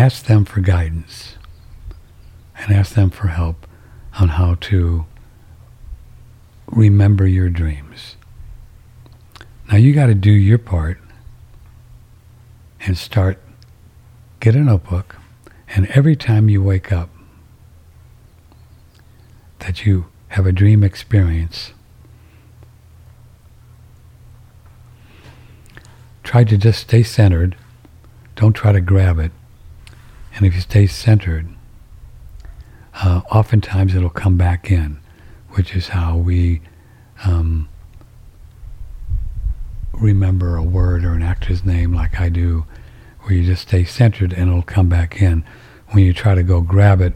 ask them for guidance and ask them for help on how to remember your dreams. Now you got to do your part and start, get a notebook, and every time you wake up, that you have a dream experience, try to just stay centered. Don't try to grab it. And if you stay centered, uh, oftentimes it'll come back in, which is how we um, remember a word or an actor's name like I do, where you just stay centered and it'll come back in. When you try to go grab it,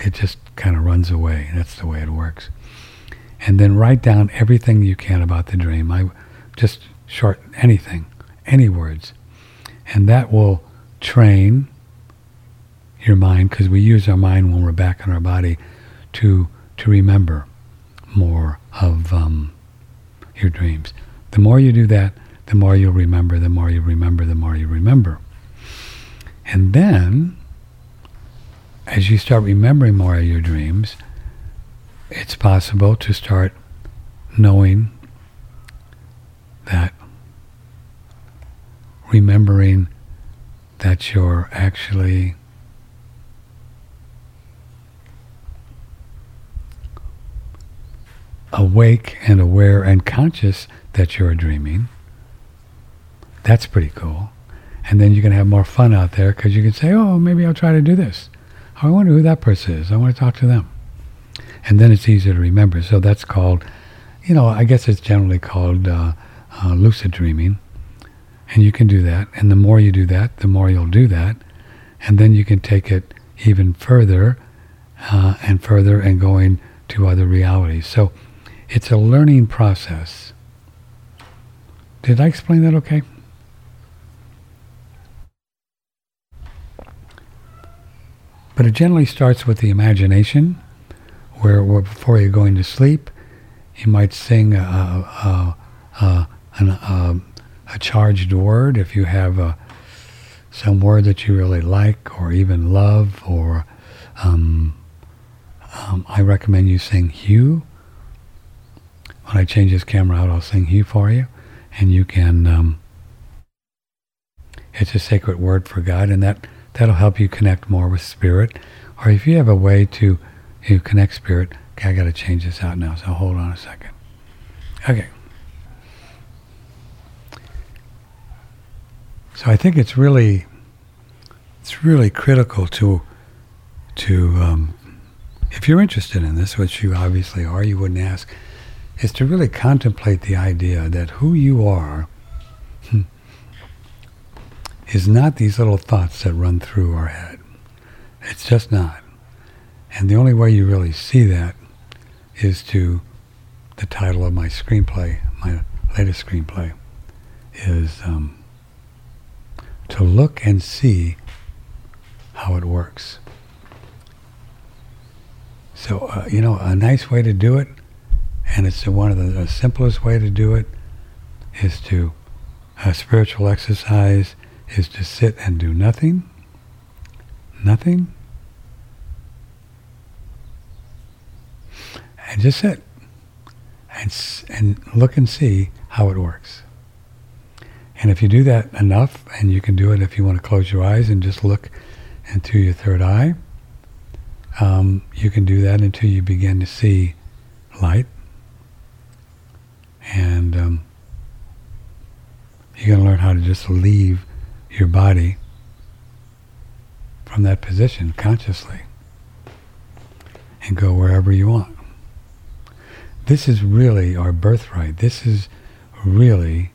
it just kind of runs away. That's the way it works. And then write down everything you can about the dream. I just short anything, any words, and that will train your mind because we use our mind when we're back in our body to to remember more of um, your dreams. The more you do that, the more you'll remember. The more you remember, the more you remember. And then, as you start remembering more of your dreams, it's possible to start knowing that remembering that you're actually awake and aware and conscious that you're dreaming. That's pretty cool. And then you can have more fun out there because you can say, oh, maybe I'll try to do this. I wonder who that person is. I want to talk to them. And then it's easier to remember. So that's called, you know, I guess it's generally called uh, uh, lucid dreaming. And you can do that. And the more you do that, the more you'll do that. And then you can take it even further uh, and further and going to other realities. So it's a learning process. Did I explain that okay? But it generally starts with the imagination, where, where before you're going to sleep, you might sing a, a, a, a, a charged word if you have a, some word that you really like or even love, or um, um, I recommend you sing HU. When I change this camera out, I'll sing HU for you, and you can. Um, it's a sacred word for God, and that that'll help you connect more with spirit. Or if you have a way to you connect spirit, okay, I got to change this out now. So hold on a second. Okay. So I think it's really it's really critical to to um, if you're interested in this, which you obviously are, you wouldn't ask, is to really contemplate the idea that who you are is not these little thoughts that run through our head. It's just not. And the only way you really see that is to the title of my screenplay, my latest screenplay, is um, to look and see how it works. So, uh, you know, a nice way to do it, and it's one of the, the simplest way to do it, is to, a spiritual exercise is to sit and do nothing, nothing, and just sit and, and look and see how it works. And if you do that enough, and you can do it if you want to close your eyes and just look into your third eye, um, you can do that until you begin to see light. And um, you're going to learn how to just leave your body from that position consciously and go wherever you want. This is really our birthright. This is really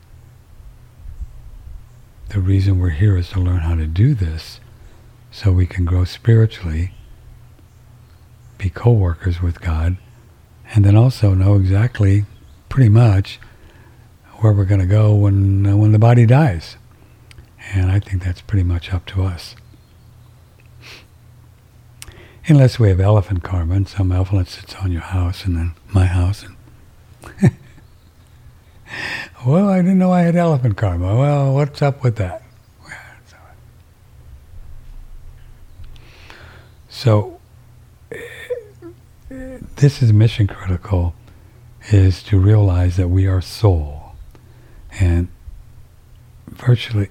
the reason we're here is to learn how to do this so we can grow spiritually, be co-workers with God, and then also know exactly, pretty much, where we're going to go when, uh, when the body dies. And I think that's pretty much up to us. Unless we have elephant karma and some elephant sits on your house and then my house. And well, I didn't know I had elephant karma. Well, what's up with that? So this is mission critical is to realize that we are soul and virtually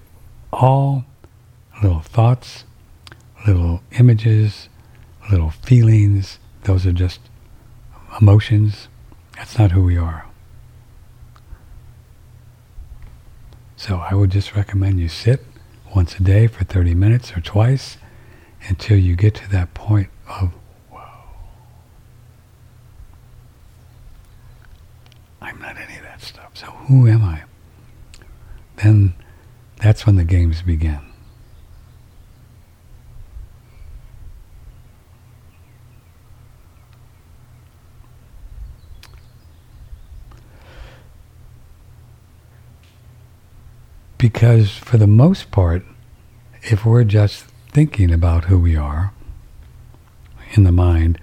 all little thoughts, little images, little feelings, those are just emotions. That's not who we are. So I would just recommend you sit once a day for 30 minutes or twice until you get to that point of, wow, I'm not any of that stuff. So who am I? Then that's when the games begin. Because for the most part, if we're just thinking about who we are in the mind,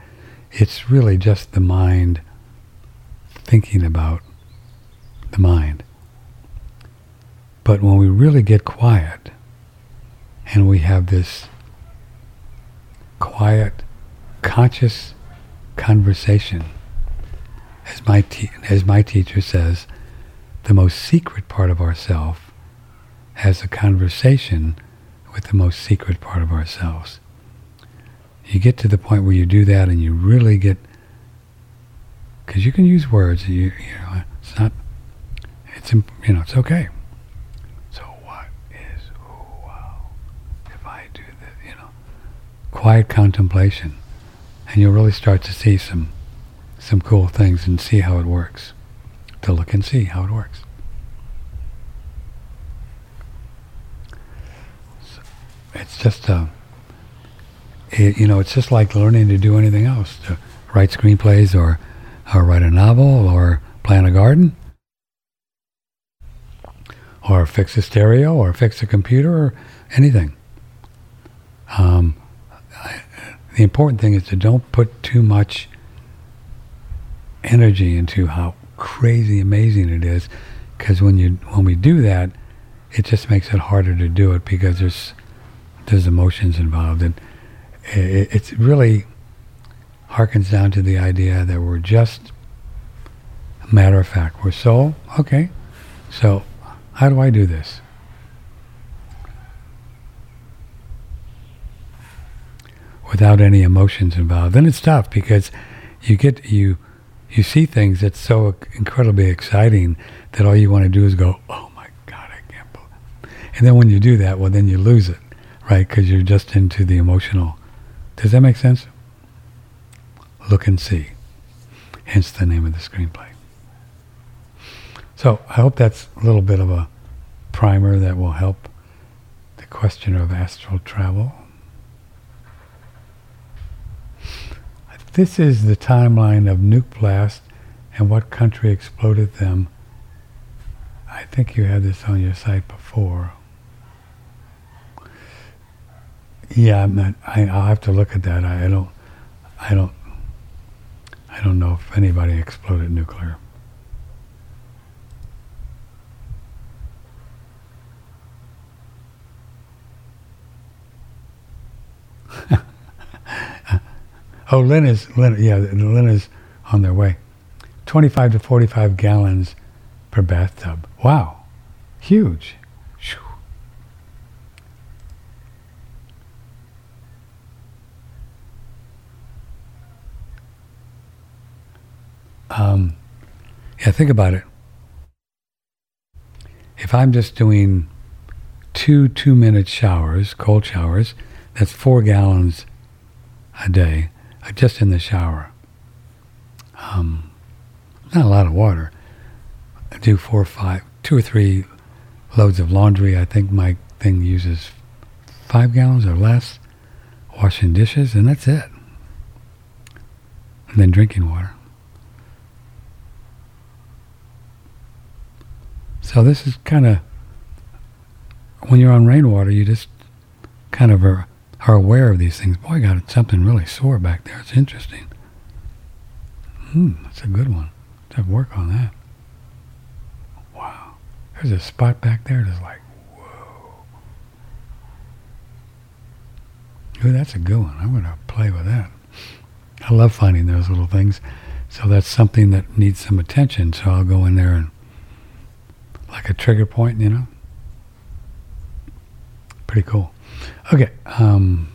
it's really just the mind thinking about the mind. But when we really get quiet and we have this quiet, conscious conversation, as my, te- as my teacher says, the most secret part of ourself has a conversation with the most secret part of ourselves. You get to the point where you do that and you really get, because you can use words, you, you know, it's not, it's, you know, it's okay. So what is, oh wow, if I do this, you know, quiet contemplation, and you'll really start to see some, some cool things and see how it works, to look and see how it works. it's just a, uh, it, you know, it's just like learning to do anything else, to write screenplays or, or write a novel or plant a garden or fix a stereo or fix a computer or anything. Um, I, the important thing is to don't put too much energy into how crazy amazing it is because when you when we do that it just makes it harder to do it because there's there's emotions involved, and it, it's really harkens down to the idea that we're just a matter of fact. We're soul, okay. So, how do I do this? Without any emotions involved, then it's tough because you get you you see things that's so incredibly exciting that all you want to do is go, oh my God, I can't believe. And then when you do that, well, then you lose it right? Because you're just into the emotional. Does that make sense? Look and see. Hence the name of the screenplay. So I hope that's a little bit of a primer that will help the question of astral travel. This is the timeline of nuke blast and what country exploded them. I think you had this on your site before. Yeah, I'm not, I, I'll have to look at that. I, I don't, I don't, I don't know if anybody exploded nuclear. oh, Lynn is, Lynn, yeah, Lynn is on their way. 25 to 45 gallons per bathtub. Wow. Huge. Um, yeah, think about it. If I'm just doing two two minute showers, cold showers, that's four gallons a day uh, just in the shower. Um, not a lot of water. I do four or five, two or three loads of laundry. I think my thing uses five gallons or less. Washing dishes, and that's it. And then drinking water. So this is kind of, when you're on rainwater, you just kind of are, are aware of these things. Boy, got something really sore back there. It's interesting. Hmm, that's a good one. Let's work on that. Wow. There's a spot back there that's like, whoa. Ooh, that's a good one. I'm to play with that. I love finding those little things. So that's something that needs some attention. So I'll go in there and, like a trigger point, you know? Pretty cool. Okay. Um,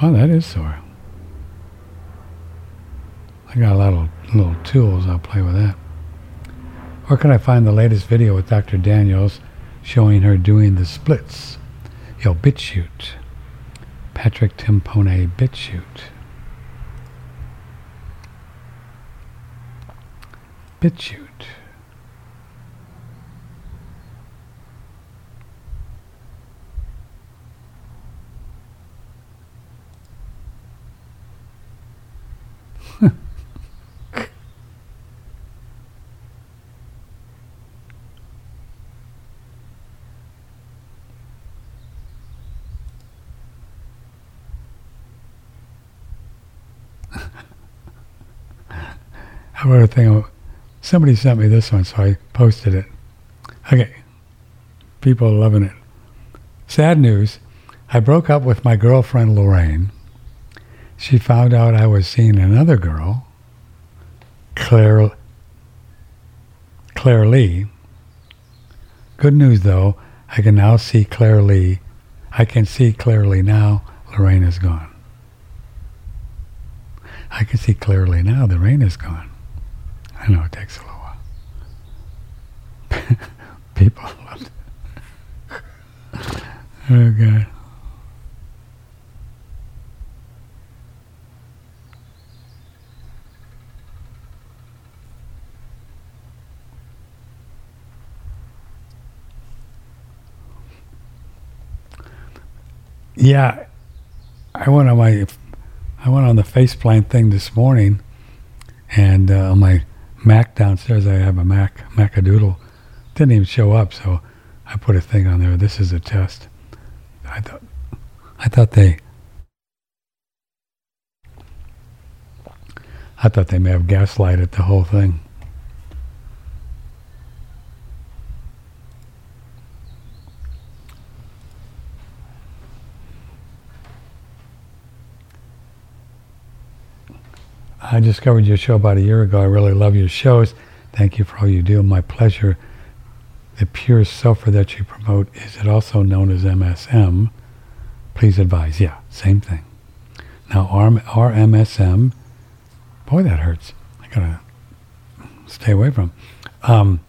Wow, that is sore. I got a lot of little tools. I'll play with that. Where can I find the latest video with Dr. Daniels showing her doing the splits? Yo, shoot Patrick Timpone BitChute. BitChute. I wrote a thing. Somebody sent me this one, so I posted it. Okay. People are loving it. Sad news. I broke up with my girlfriend Lorraine. She found out I was seeing another girl, Claire, Claire Lee. Good news though, I can now see Claire Lee. I can see clearly now Lorraine is gone. I can see clearly now the rain is gone. I know it takes a little while. People love it. oh, God. Yeah, I went on my, I went on the faceplant thing this morning, and uh, on my Mac downstairs. I have a Mac Macadoodle. Didn't even show up, so I put a thing on there. This is a test. I thought I thought they I thought they may have gaslighted the whole thing. I discovered your show about a year ago. I really love your shows. Thank you for all you do. My pleasure. The pure sulfur that you promote, is it also known as MSM? Please advise. Yeah, same thing. Now, RMSM, boy, that hurts. I gotta stay away from. Um,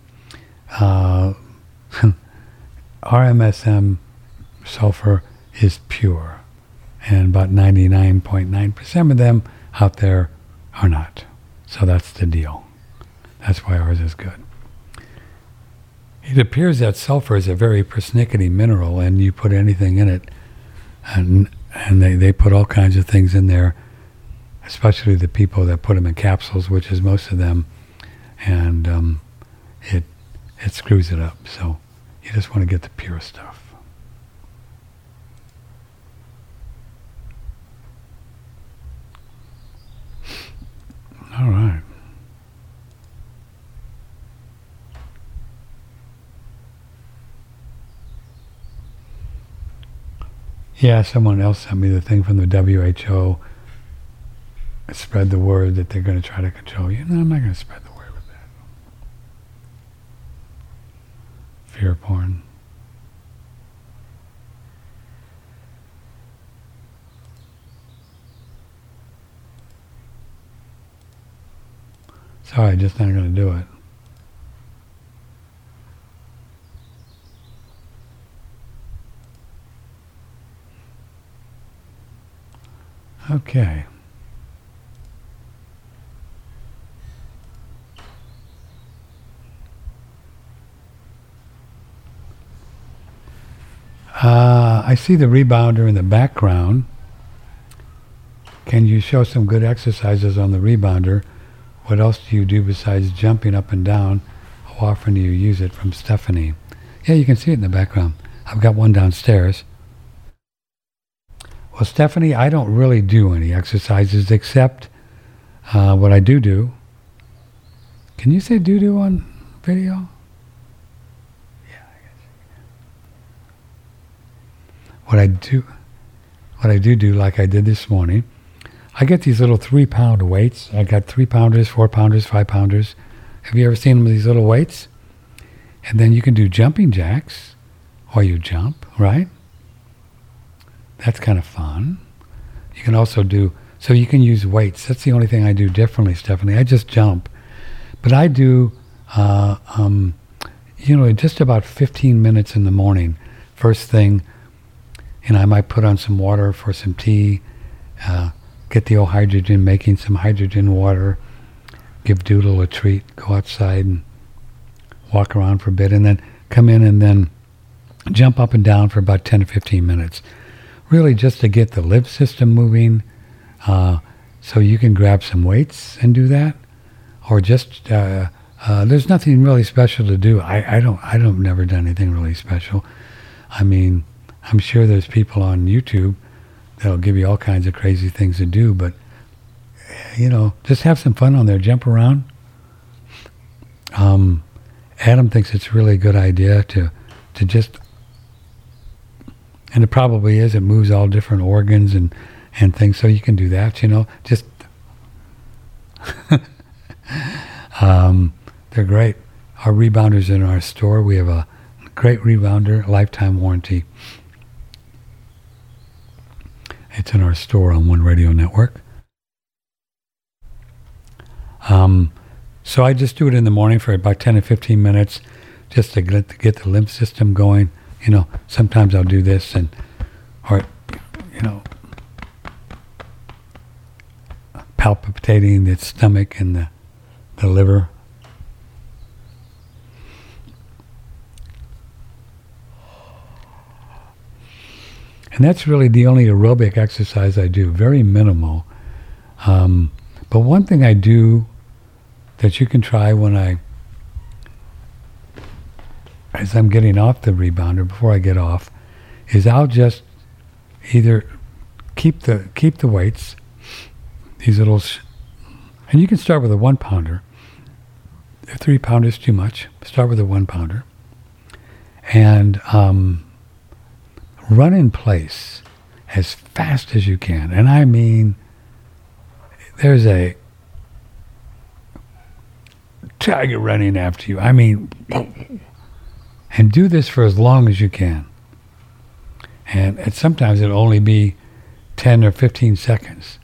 uh, RMSM sulfur is pure, and about 99.9% of them out there are not. So that's the deal. That's why ours is good. It appears that sulfur is a very persnickety mineral, and you put anything in it, and and they, they put all kinds of things in there, especially the people that put them in capsules, which is most of them, and um, it it screws it up. So you just want to get the pure stuff. All right. Yeah, someone else sent me the thing from the WHO. Spread the word that they're going to try to control you. No, I'm not going to spread the word with that. Fear porn. Sorry, just not going to do it. Okay. Uh, I see the rebounder in the background. Can you show some good exercises on the rebounder? What else do you do besides jumping up and down? How often do you use it? From Stephanie. Yeah, you can see it in the background. I've got one downstairs. Well, Stephanie, I don't really do any exercises except uh, what I do do. Can you say do do on video? Yeah. What I do, what I do do, like I did this morning, I get these little three pound weights. I got three pounders, four pounders, five pounders. Have you ever seen them, these little weights? And then you can do jumping jacks, or you jump, right? That's kind of fun. You can also do, so you can use weights. That's the only thing I do differently, Stephanie. I just jump. But I do, uh, um, you know, just about 15 minutes in the morning. First thing, and I might put on some water for some tea, uh, get the old hydrogen, making some hydrogen water, give Doodle a treat, go outside and walk around for a bit, and then come in and then jump up and down for about 10 to 15 minutes really just to get the lymph system moving. Uh, so you can grab some weights and do that, or just uh, uh, there's nothing really special to do. I, I don't I don't never done anything really special. I mean, I'm sure there's people on YouTube that'll give you all kinds of crazy things to do, but you know, just have some fun on there, jump around. Um, Adam thinks it's a really good idea to to just and it probably is. It moves all different organs and and things, so you can do that. You know, just um, they're great. Our rebounders in our store. We have a great rebounder, lifetime warranty. It's in our store on One Radio Network. Um, so I just do it in the morning for about 10 to 15 minutes just to get, to get the lymph system going you know, sometimes I'll do this and, or, you know, palpitating the stomach and the, the liver. And that's really the only aerobic exercise I do, very minimal. Um, but one thing I do that you can try when I as I'm getting off the rebounder before I get off, is I'll just either keep the keep the weights, these little, sh- and you can start with a one pounder. If three pounder is too much, start with a one pounder, and um, run in place as fast as you can. And I mean, there's a tiger running after you. I mean and do this for as long as you can. And, sometimes it'll only be 10 or 15 seconds.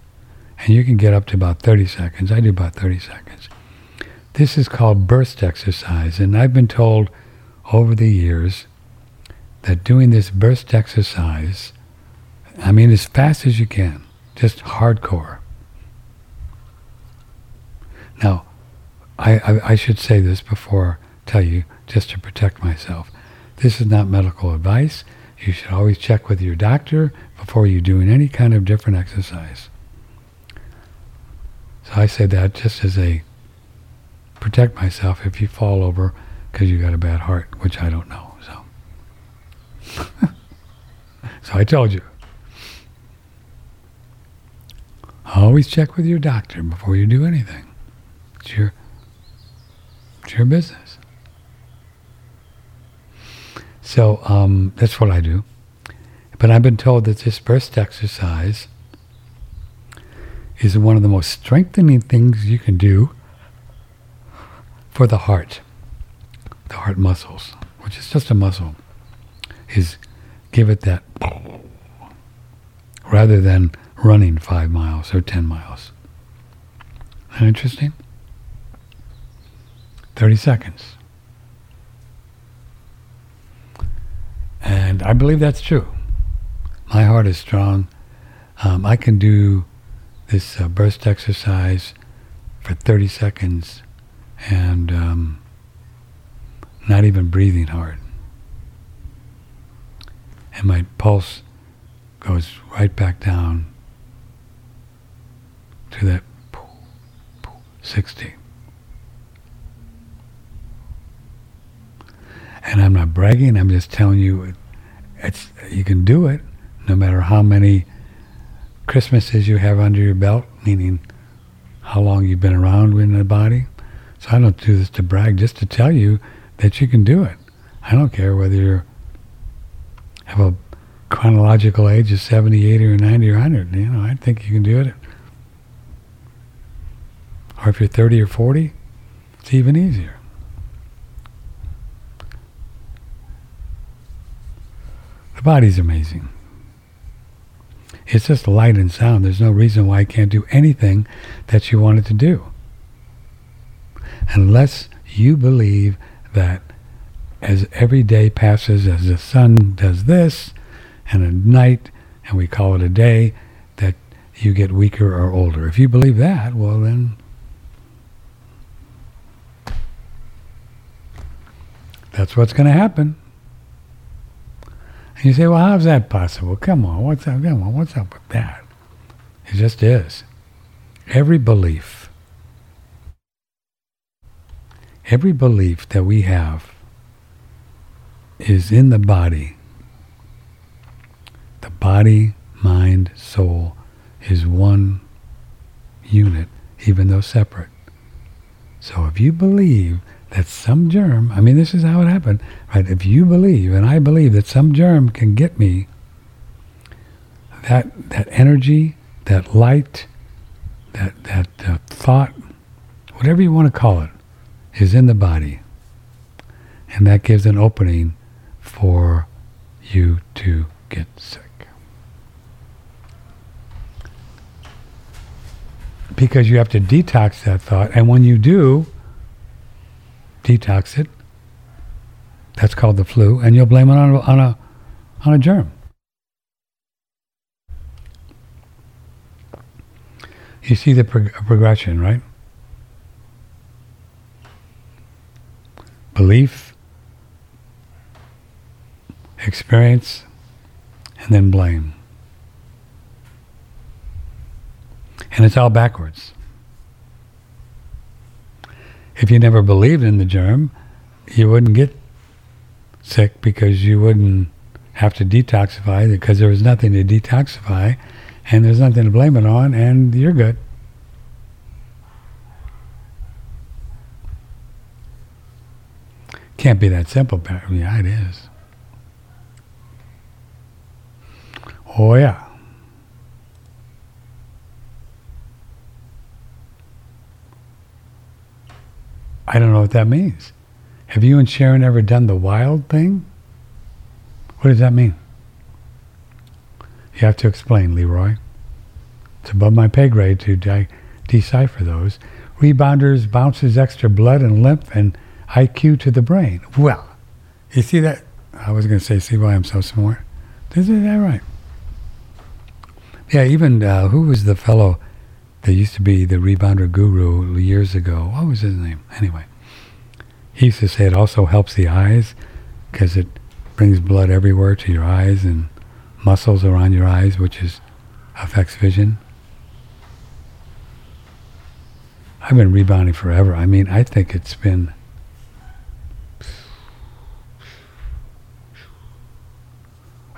And you can get up to about 30 seconds. I do about 30 seconds. This is called burst exercise. And I've been told over the years that doing this burst exercise, I mean, as fast as you can, just hardcore. Now, I, I, I should say this before I tell you just to protect myself. This is not medical advice. You should always check with your doctor before you're doing any kind of different exercise. So I say that just as a protect myself if you fall over because you got a bad heart, which I don't know. So, I told you. Always check with your doctor before you do anything. It's your, it's your business. So um, that's what I do. But I've been told that this burst exercise is one of the most strengthening things you can do for the heart, the heart muscles, which is just a muscle, is give it that rather than running five miles or ten miles. Isn't interesting? 30 seconds. And I believe that's true. My heart is strong. Um, I can do this uh, burst exercise for 30 seconds and um, not even breathing hard. And my pulse goes right back down to that 60. And I'm not bragging. I'm just telling you, it's you can do it, no matter how many Christmases you have under your belt, meaning how long you've been around in the body. So I don't do this to brag, just to tell you that you can do it. I don't care whether you have a chronological age of 70, 80, or 90 or 100. You know, I think you can do it. Or if you're 30 or 40, it's even easier. The body's amazing. It's just light and sound. There's no reason why I can't do anything that you wanted to do. Unless you believe that as every day passes, as the sun does this, and a night, and we call it a day, that you get weaker or older. If you believe that, well then that's what's going to happen. And you say, well, how's that possible? Come on, what's up? Come on, what's up with that? It just is. Every belief, every belief that we have is in the body. The body, mind, soul is one unit, even though separate. So if you believe that some germ, I mean, this is how it happened, right? If you believe, and I believe that some germ can get me, that, that energy, that light, that, that uh, thought, whatever you want to call it, is in the body. And that gives an opening for you to get sick. Because you have to detox that thought, and when you do, detox it. That's called the flu, and you'll blame it on a, on a, on a germ. You see the prog- progression, right? Belief, experience, and then blame. And it's all backwards. If you never believed in the germ, you wouldn't get sick because you wouldn't have to detoxify because there was nothing to detoxify and there's nothing to blame it on and you're good. Can't be that simple, but yeah, it is. Oh, yeah. I don't know what that means. Have you and Sharon ever done the wild thing? What does that mean? You have to explain, Leroy. It's above my pay grade to de- decipher those. Rebounders bounces extra blood and lymph and IQ to the brain. Well, you see that? I was going to say, see why I'm so smart. Is that right? Yeah, even uh, who was the fellow that used to be the rebounder guru years ago? What was his name? Anyway, he used to say it also helps the eyes because it brings blood everywhere to your eyes and muscles around your eyes, which is affects vision. I've been rebounding forever. I mean, I think it's been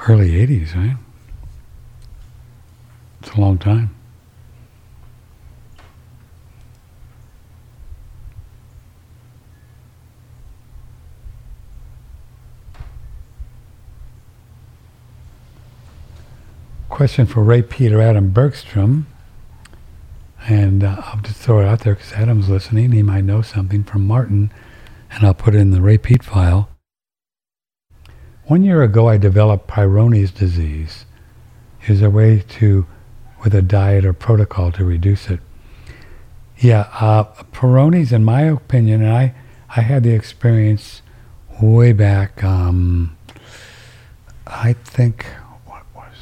early 80s, right? It's a long time. Question for Ray Peter Adam Bergstrom. And uh, I'll just throw it out there because Adam's listening. He might know something from Martin, and I'll put it in the Ray Peat file. One year ago, I developed Peyronie's disease. Is a way to, with a diet or protocol, to reduce it? Yeah, uh, in my opinion, and I, I had the experience way back. Um, I think what was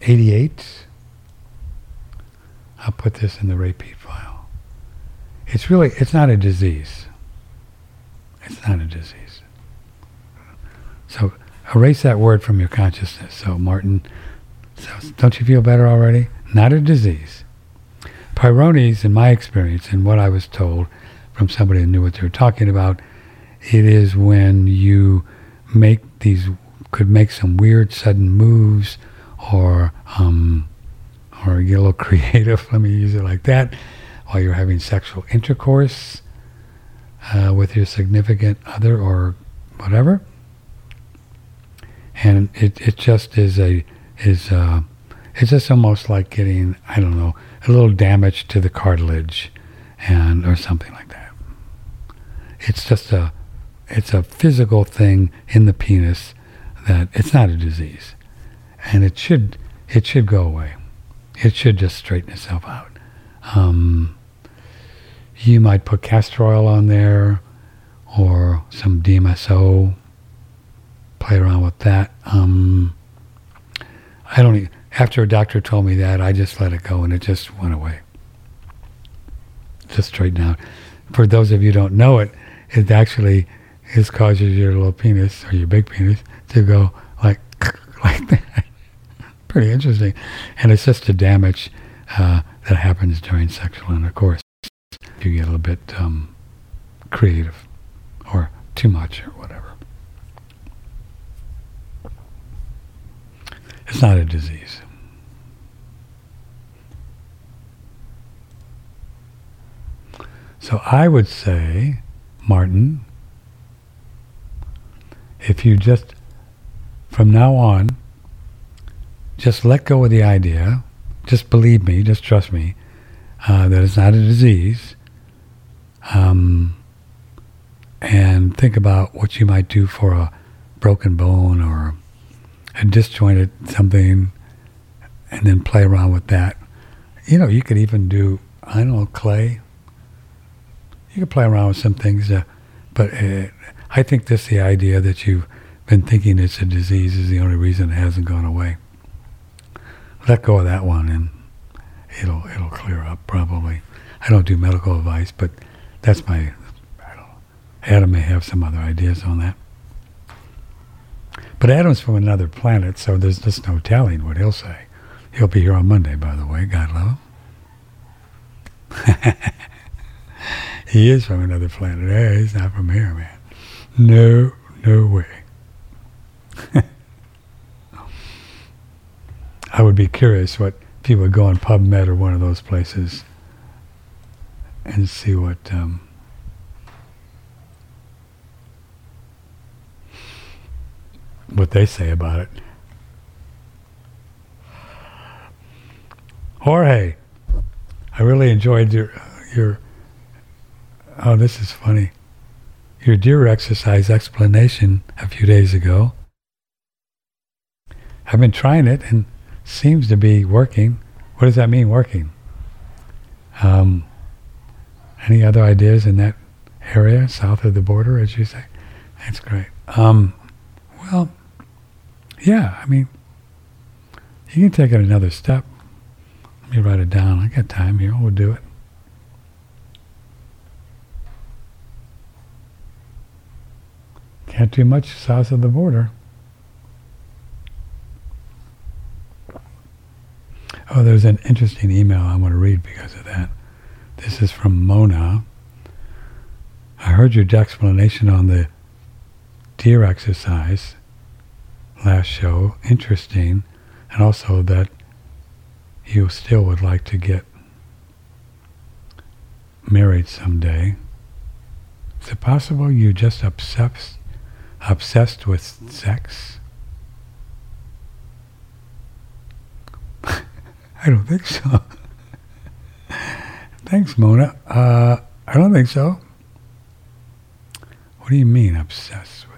it? Eighty-eight. I'll put this in the Ray Peat file. It's really, it's not a disease. It's not a disease. So erase that word from your consciousness. So Martin, so don't you feel better already? Not a disease. Peyronie's, in my experience and what I was told from somebody who knew what they were talking about, it is when you make these could make some weird sudden moves or um, or get a little creative. Let me use it like that. While you're having sexual intercourse uh, with your significant other or whatever, and it, it just is a is uh, it's just almost like getting I don't know a little damage to the cartilage and or something like that. It's just a it's a physical thing in the penis that it's not a disease, and it should it should go away. It should just straighten itself out. Um, you might put castor oil on there, or some DMSO. Play around with that. Um, I don't. Even, after a doctor told me that, I just let it go, and it just went away. Just straighten out. For those of you who don't know it, it actually is causes your little penis or your big penis to go like like that. Pretty interesting, and it's just a damage uh, that happens during sexual intercourse. You get a little bit um, creative or too much or whatever, it's not a disease. So I would say, Martin, if you just, from now on, just let go of the idea, just believe me, just trust me, uh, that it's not a disease, um, and think about what you might do for a broken bone or a disjointed something, and then play around with that. You know, you could even do, I don't know, clay. You could play around with some things, uh, but uh, I think this the idea that you've been thinking it's a disease is the only reason it hasn't gone away. Let go of that one and it'll it'll clear up probably. I don't do medical advice, but that's my I don't know. Adam may have some other ideas on that. But Adam's from another planet, so there's just no telling what he'll say. He'll be here on Monday, by the way. God love him. he is from another planet. Hey, he's not from here, man. No, no way. I would be curious what people would go on PubMed or one of those places and see what um, what they say about it. Jorge, I really enjoyed your your. Oh, this is funny. Your deer exercise explanation a few days ago. I've been trying it and seems to be working. What does that mean, working? Um, any other ideas in that area south of the border, as you say? That's great. Um, well, yeah, I mean, you can take it another step. Let me write it down. I got time here. We'll do it. Can't do much south of the border. Oh, there's an interesting email I want to read because of that. This is from Mona. I heard your explanation on the deer exercise last show. Interesting. And also that you still would like to get married someday. Is it possible you're just obsessed, obsessed with sex? I don't think so. Thanks, Mona. Uh, I don't think so. What do you mean, obsessed with?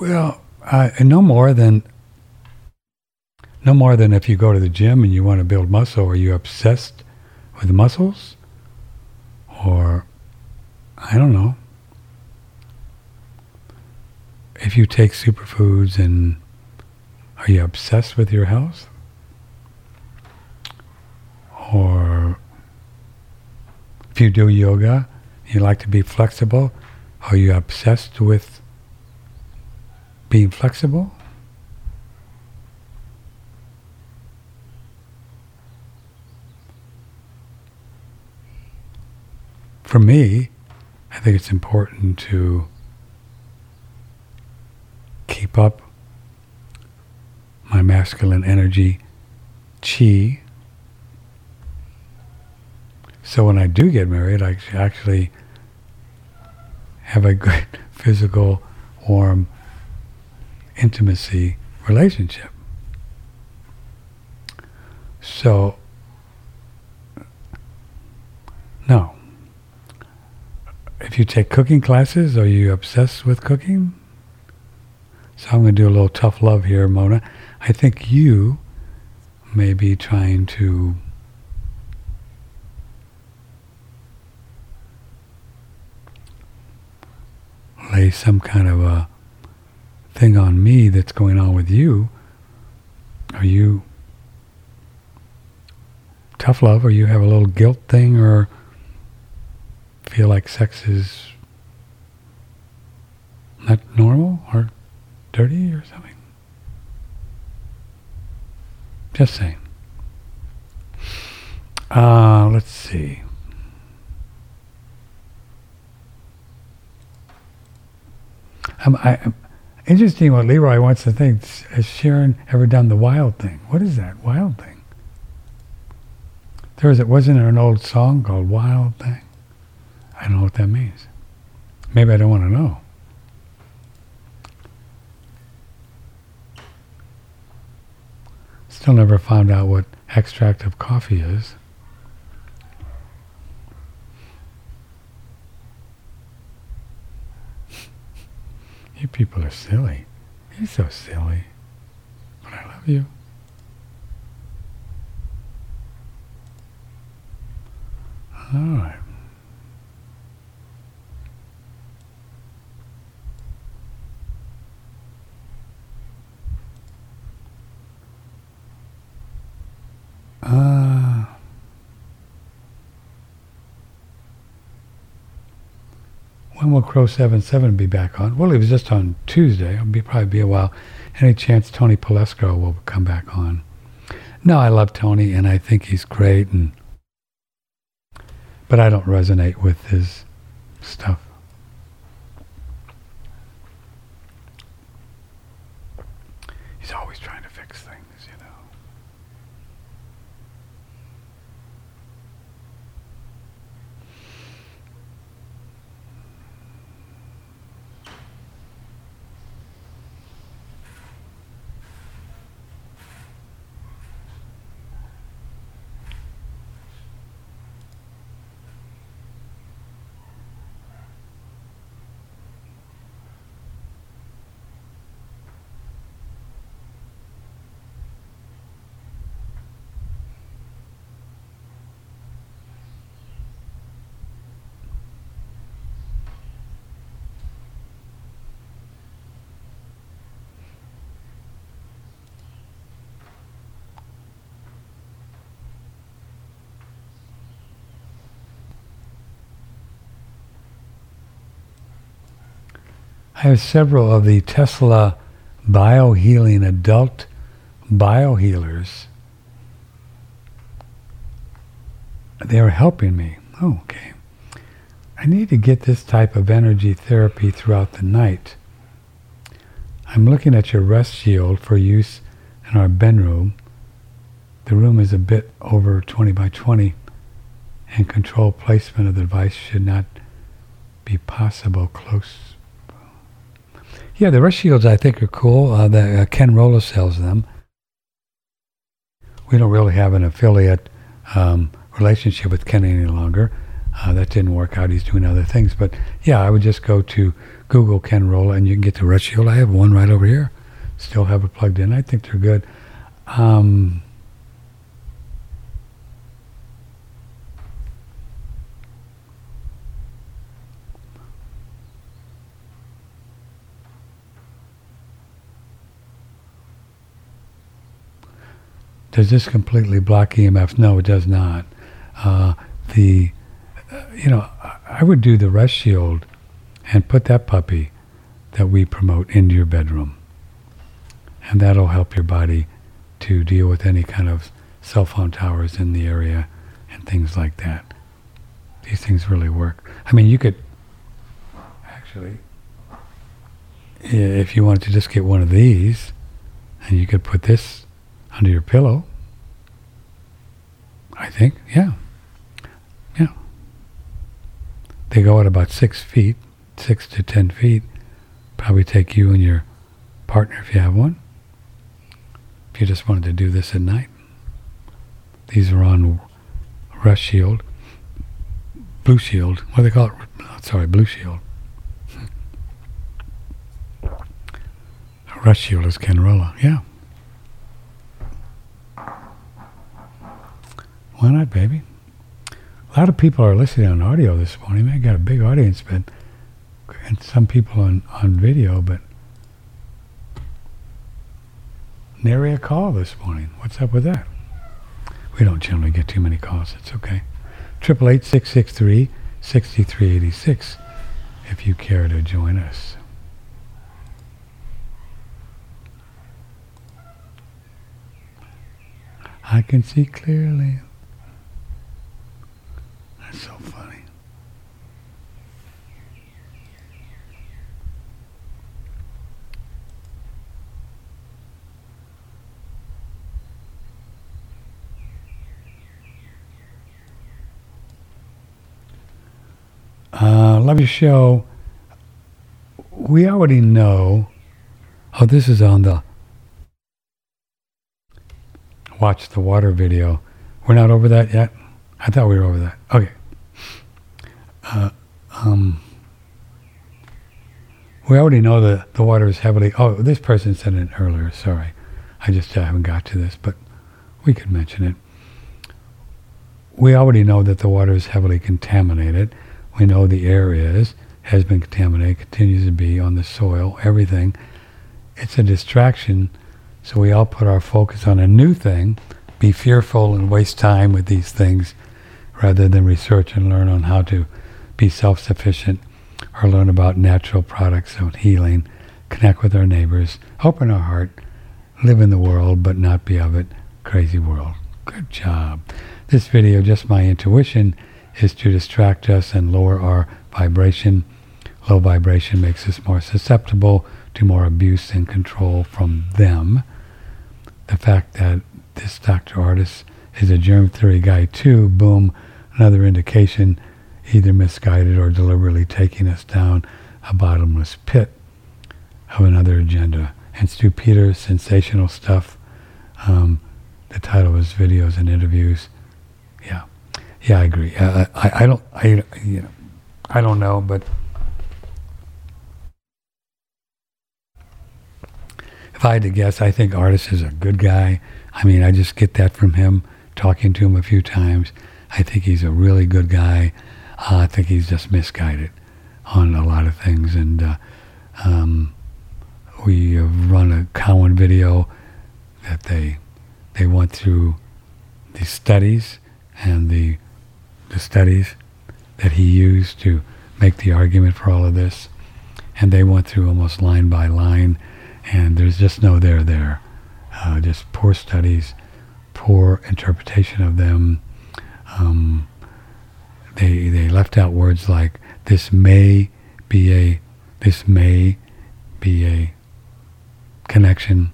Well, uh, no more than no more than if you go to the gym and you want to build muscle. Are you obsessed with muscles, or I don't know. If you take superfoods and are you obsessed with your health? Or if you do yoga, you like to be flexible, are you obsessed with being flexible? For me, I think it's important to keep up my masculine energy, chi. So when I do get married, I actually have a good physical, warm, intimacy relationship. So, no. If you take cooking classes, are you obsessed with cooking? So I'm going to do a little tough love here, Mona. I think you may be trying to lay some kind of a thing on me that's going on with you. Are you tough love or you have a little guilt thing or feel like sex is not normal or dirty or something? Just saying. Uh, let's see. Um, I, interesting what Leroy wants to think. Has Sharon ever done the wild thing? What is that wild thing? There was it wasn't there an old song called Wild Thing? I don't know what that means. Maybe I don't want to know. Still never found out what extract of coffee is. You people are silly. You're so silly. But I love you. All right. Uh, Crow 77 be back on? Well, it was just on Tuesday. It'll be probably be a while. Any chance Tony Polesco will come back on? No, I love Tony, and I think he's great, and but I don't resonate with his stuff. He's always trying to fix things. I have several of the Tesla biohealing adult biohealers. They are helping me. Oh, okay. I need to get this type of energy therapy throughout the night. I'm looking at your rest shield for use in our bedroom. The room is a bit over 20 by 20 and control placement of the device should not be possible close yeah, the rest shields I think are cool. Uh, the, uh, Ken Rohla sells them. We don't really have an affiliate um, relationship with Ken any longer. Uh, that didn't work out. He's doing other things. But yeah, I would just go to Google Ken Rohla and you can get the rest shield. I have one right over here. Still have it plugged in. I think they're good. Um, Does this completely block EMF? No, it does not. Uh, the, you know, I would do the rest shield and put that puppy that we promote into your bedroom. And that'll help your body to deal with any kind of cell phone towers in the area and things like that. These things really work. I mean, you could actually, if you wanted to just get one of these, and you could put this under your pillow, I think, yeah. Yeah. They go at about six feet, six to ten feet. Probably take you and your partner if you have one. If you just wanted to do this at night. These are on Rush Shield. Blue Shield. What do they call it? Sorry, Blue Shield. Rush Shield is Kenrola. Yeah. Why not, baby? A lot of people are listening on audio this morning. I got a big audience, but and some people on, on video, but nary a call this morning. What's up with that? We don't generally get too many calls. It's okay. Triple eight six six three sixty three eighty six. If you care to join us. I can see clearly. That's so funny. Uh, love your show. We already know. Oh, this is on the watch the water video. We're not over that yet? I thought we were over that. Okay. Uh, um, we already know that the water is heavily. Oh, this person said it earlier. Sorry. I just haven't got to this, but we could mention it. We already know that the water is heavily contaminated. We know the air is, has been contaminated, continues to be on the soil, everything. It's a distraction so we all put our focus on a new thing, be fearful and waste time with these things rather than research and learn on how to be self-sufficient or learn about natural products of healing, connect with our neighbors, open our heart, live in the world but not be of it. Crazy world. Good job. This video, just my intuition, is to distract us and lower our vibration. Low vibration makes us more susceptible to more abuse and control from them the fact that this Dr. Ardis is a germ theory guy too, boom, another indication either misguided or deliberately taking us down a bottomless pit of another agenda. And Stu Peters, sensational stuff. Um, the title his videos and interviews. Yeah, yeah, I agree. Uh, I, I don't, I, you know, I don't know, but if I had to guess, I think Ardis is a good guy. I mean, I just get that from him, talking to him a few times. I think he's a really good guy. Uh, I think he's just misguided on a lot of things. And uh, um, we have run a Cowan video that they they went through the studies and the the studies that he used to make the argument for all of this. And they went through almost line by line and there's just no there there. Uh, just poor studies, poor interpretation of them. Um, they they left out words like this may be a this may be a connection.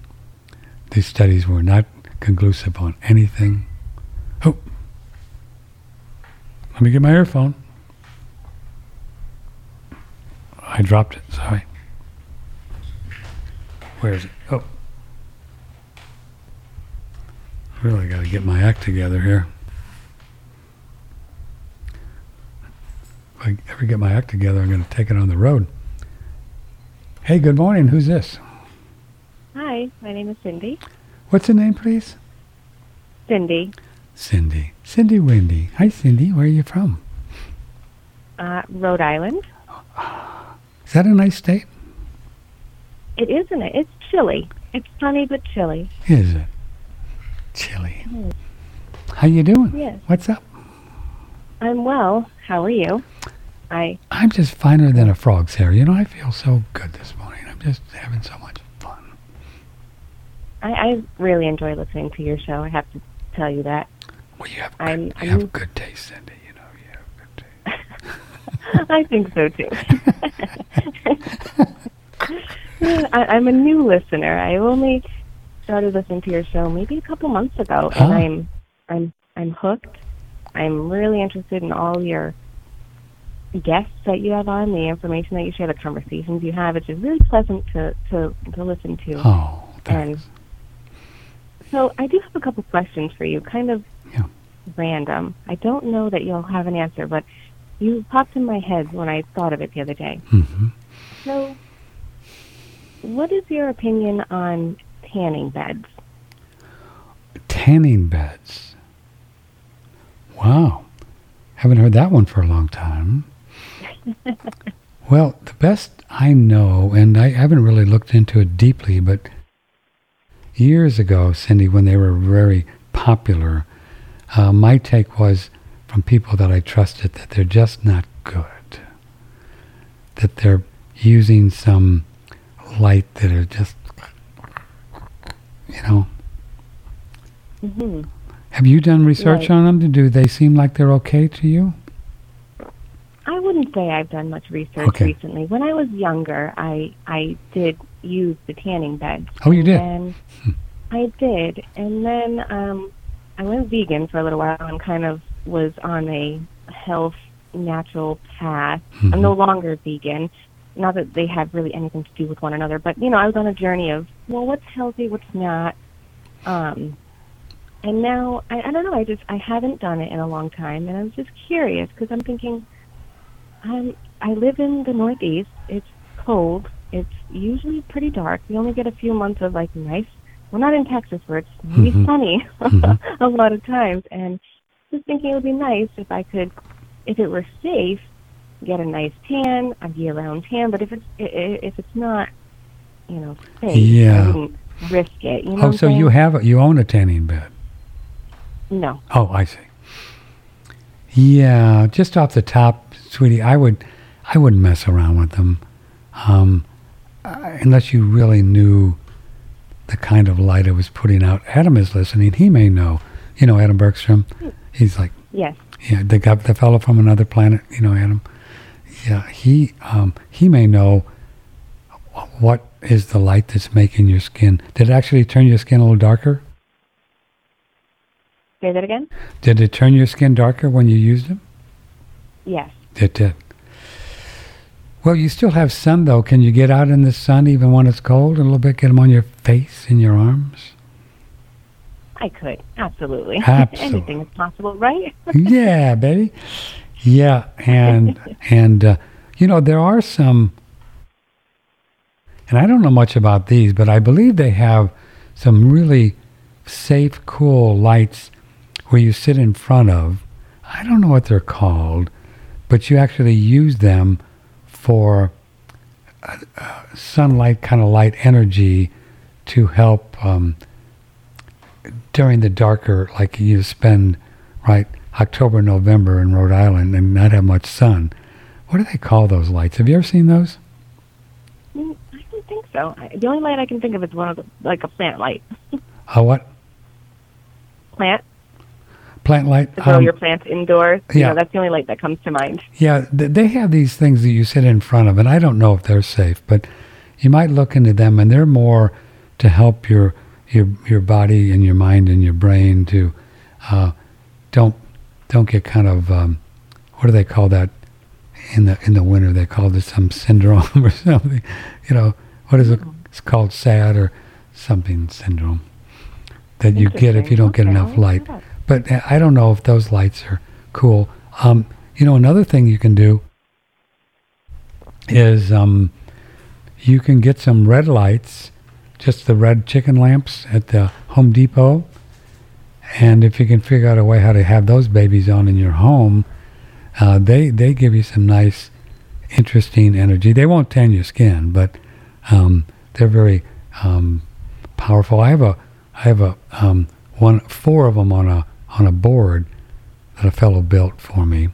These studies were not conclusive on anything. Oh, let me get my earphone. I dropped it. Sorry. Where is it? Oh. Really got to get my act together here. I ever get my act together, I'm going to take it on the road. Hey, good morning. Who's this? Hi, my name is Cindy. What's the name, please? Cindy. Cindy. Cindy Windy. Hi, Cindy. Where are you from? Uh, Rhode Island. Is that a nice state? It isn't it? It's chilly. It's sunny but chilly. Is it? Chilly. How you doing? Yes. What's up? I'm well. How are you? I I'm just finer than a frog's hair. You know, I feel so good this morning. I'm just having so much fun. I, I really enjoy listening to your show. I have to tell you that. Well, you have good, I'm- you I'm- have good taste, Cindy. You know, you have good taste. I think so too. I, I'm a new listener. I only started listening to your show maybe a couple months ago, and Ah. I'm I'm I'm hooked. I'm really interested in all your guests that you have on, the information that you share, the conversations you have. It's just really pleasant to to, to listen to. Oh, and thanks. so I do have a couple questions for you, kind of Yeah. random. I don't know that you'll have an answer, but you popped in my head when I thought of it the other day. hmm So, what is your opinion on tanning beds? Tanning beds. Wow. Haven't heard that one for a long time. well, the best I know, and I haven't really looked into it deeply, but years ago, Cindy, when they were very popular, uh, my take was from people that I trusted that they're just not good. That they're using some light that are just, you know. hmm Have you done research Right. on them? Do they seem like they're okay to you? I wouldn't say I've done much research Okay. recently. When I was younger, I I did use the tanning beds. Oh, you did? And I did, and then um, I went vegan for a little while and kind of was on a health natural path. Mhm. I'm no longer vegan. Not that they have really anything to do with one another, but you know, I was on a journey of well, what's healthy, what's not. Um, and now I, I don't know. I just I haven't done it in a long time, and I'm just curious because I'm thinking, um, I live in the Northeast. It's cold. It's usually pretty dark. We only get a few months of like nice. We're not in Texas where it's really Mhm. sunny Mhm. a lot of times, and just thinking it would be nice if I could, if it were safe, get a nice tan, a year-round tan. But if it's if it's not, you know, safe, Yeah. Risk it. You know Oh, so you have a, you own a tanning bed? No. Oh, I see. Yeah, just off the top, sweetie, I would, I wouldn't mess around with them, um, unless you really knew the kind of light it was putting out. Adam is listening; he may know. You know, Adam Bergstrom. He's like, Yes. yeah, the guy, the fellow from another planet. You know, Adam. Yeah, he, um, he may know what is the light that's making your skin. Did it actually turn your skin a little darker? Say that again. Did it turn your skin darker when you used them? Yes. It did. Well, you still have sun though. Can you get out in the sun even when it's cold a little bit? Get them on your face and your arms. I could absolutely. Absolutely. Anything is possible, right? yeah, baby. Yeah, and and uh, you know there are some, and I don't know much about these, but I believe they have some really safe, cool lights where you sit in front of. I don't know what they're called, but you actually use them for uh, uh, sunlight, kind of light energy, to help um, during the darker, like you spend right October, November in Rhode Island and not have much sun. What do they call those lights? Have you ever seen those? Mm, I don't think so. The only light I can think of is one of the like a plant light. Uh, what Plant plant light? to grow Um, your plants indoors. You yeah. know, that's the only light that comes to mind. Yeah, th- they have these things that you sit in front of, and I don't know if they're safe, but you might look into them, and they're more to help your your your body and your mind and your brain to uh, don't don't get kind of um, what do they call that in the in the winter? They call it some syndrome or something. You know what is it? It's called SAD or something syndrome that you get if you don't get Okay, enough light. But uh, I don't know if those lights are cool. Um, you know, another thing you can do is um, you can get some red lights, just the red chicken lamps at the Home Depot. And if you can figure out a way how to have those babies on in your home, uh, they they give you some nice, interesting energy. They won't tan your skin, but um, they're very um, powerful. I have a I have a um, one four of them on a on a board that a fellow built for me,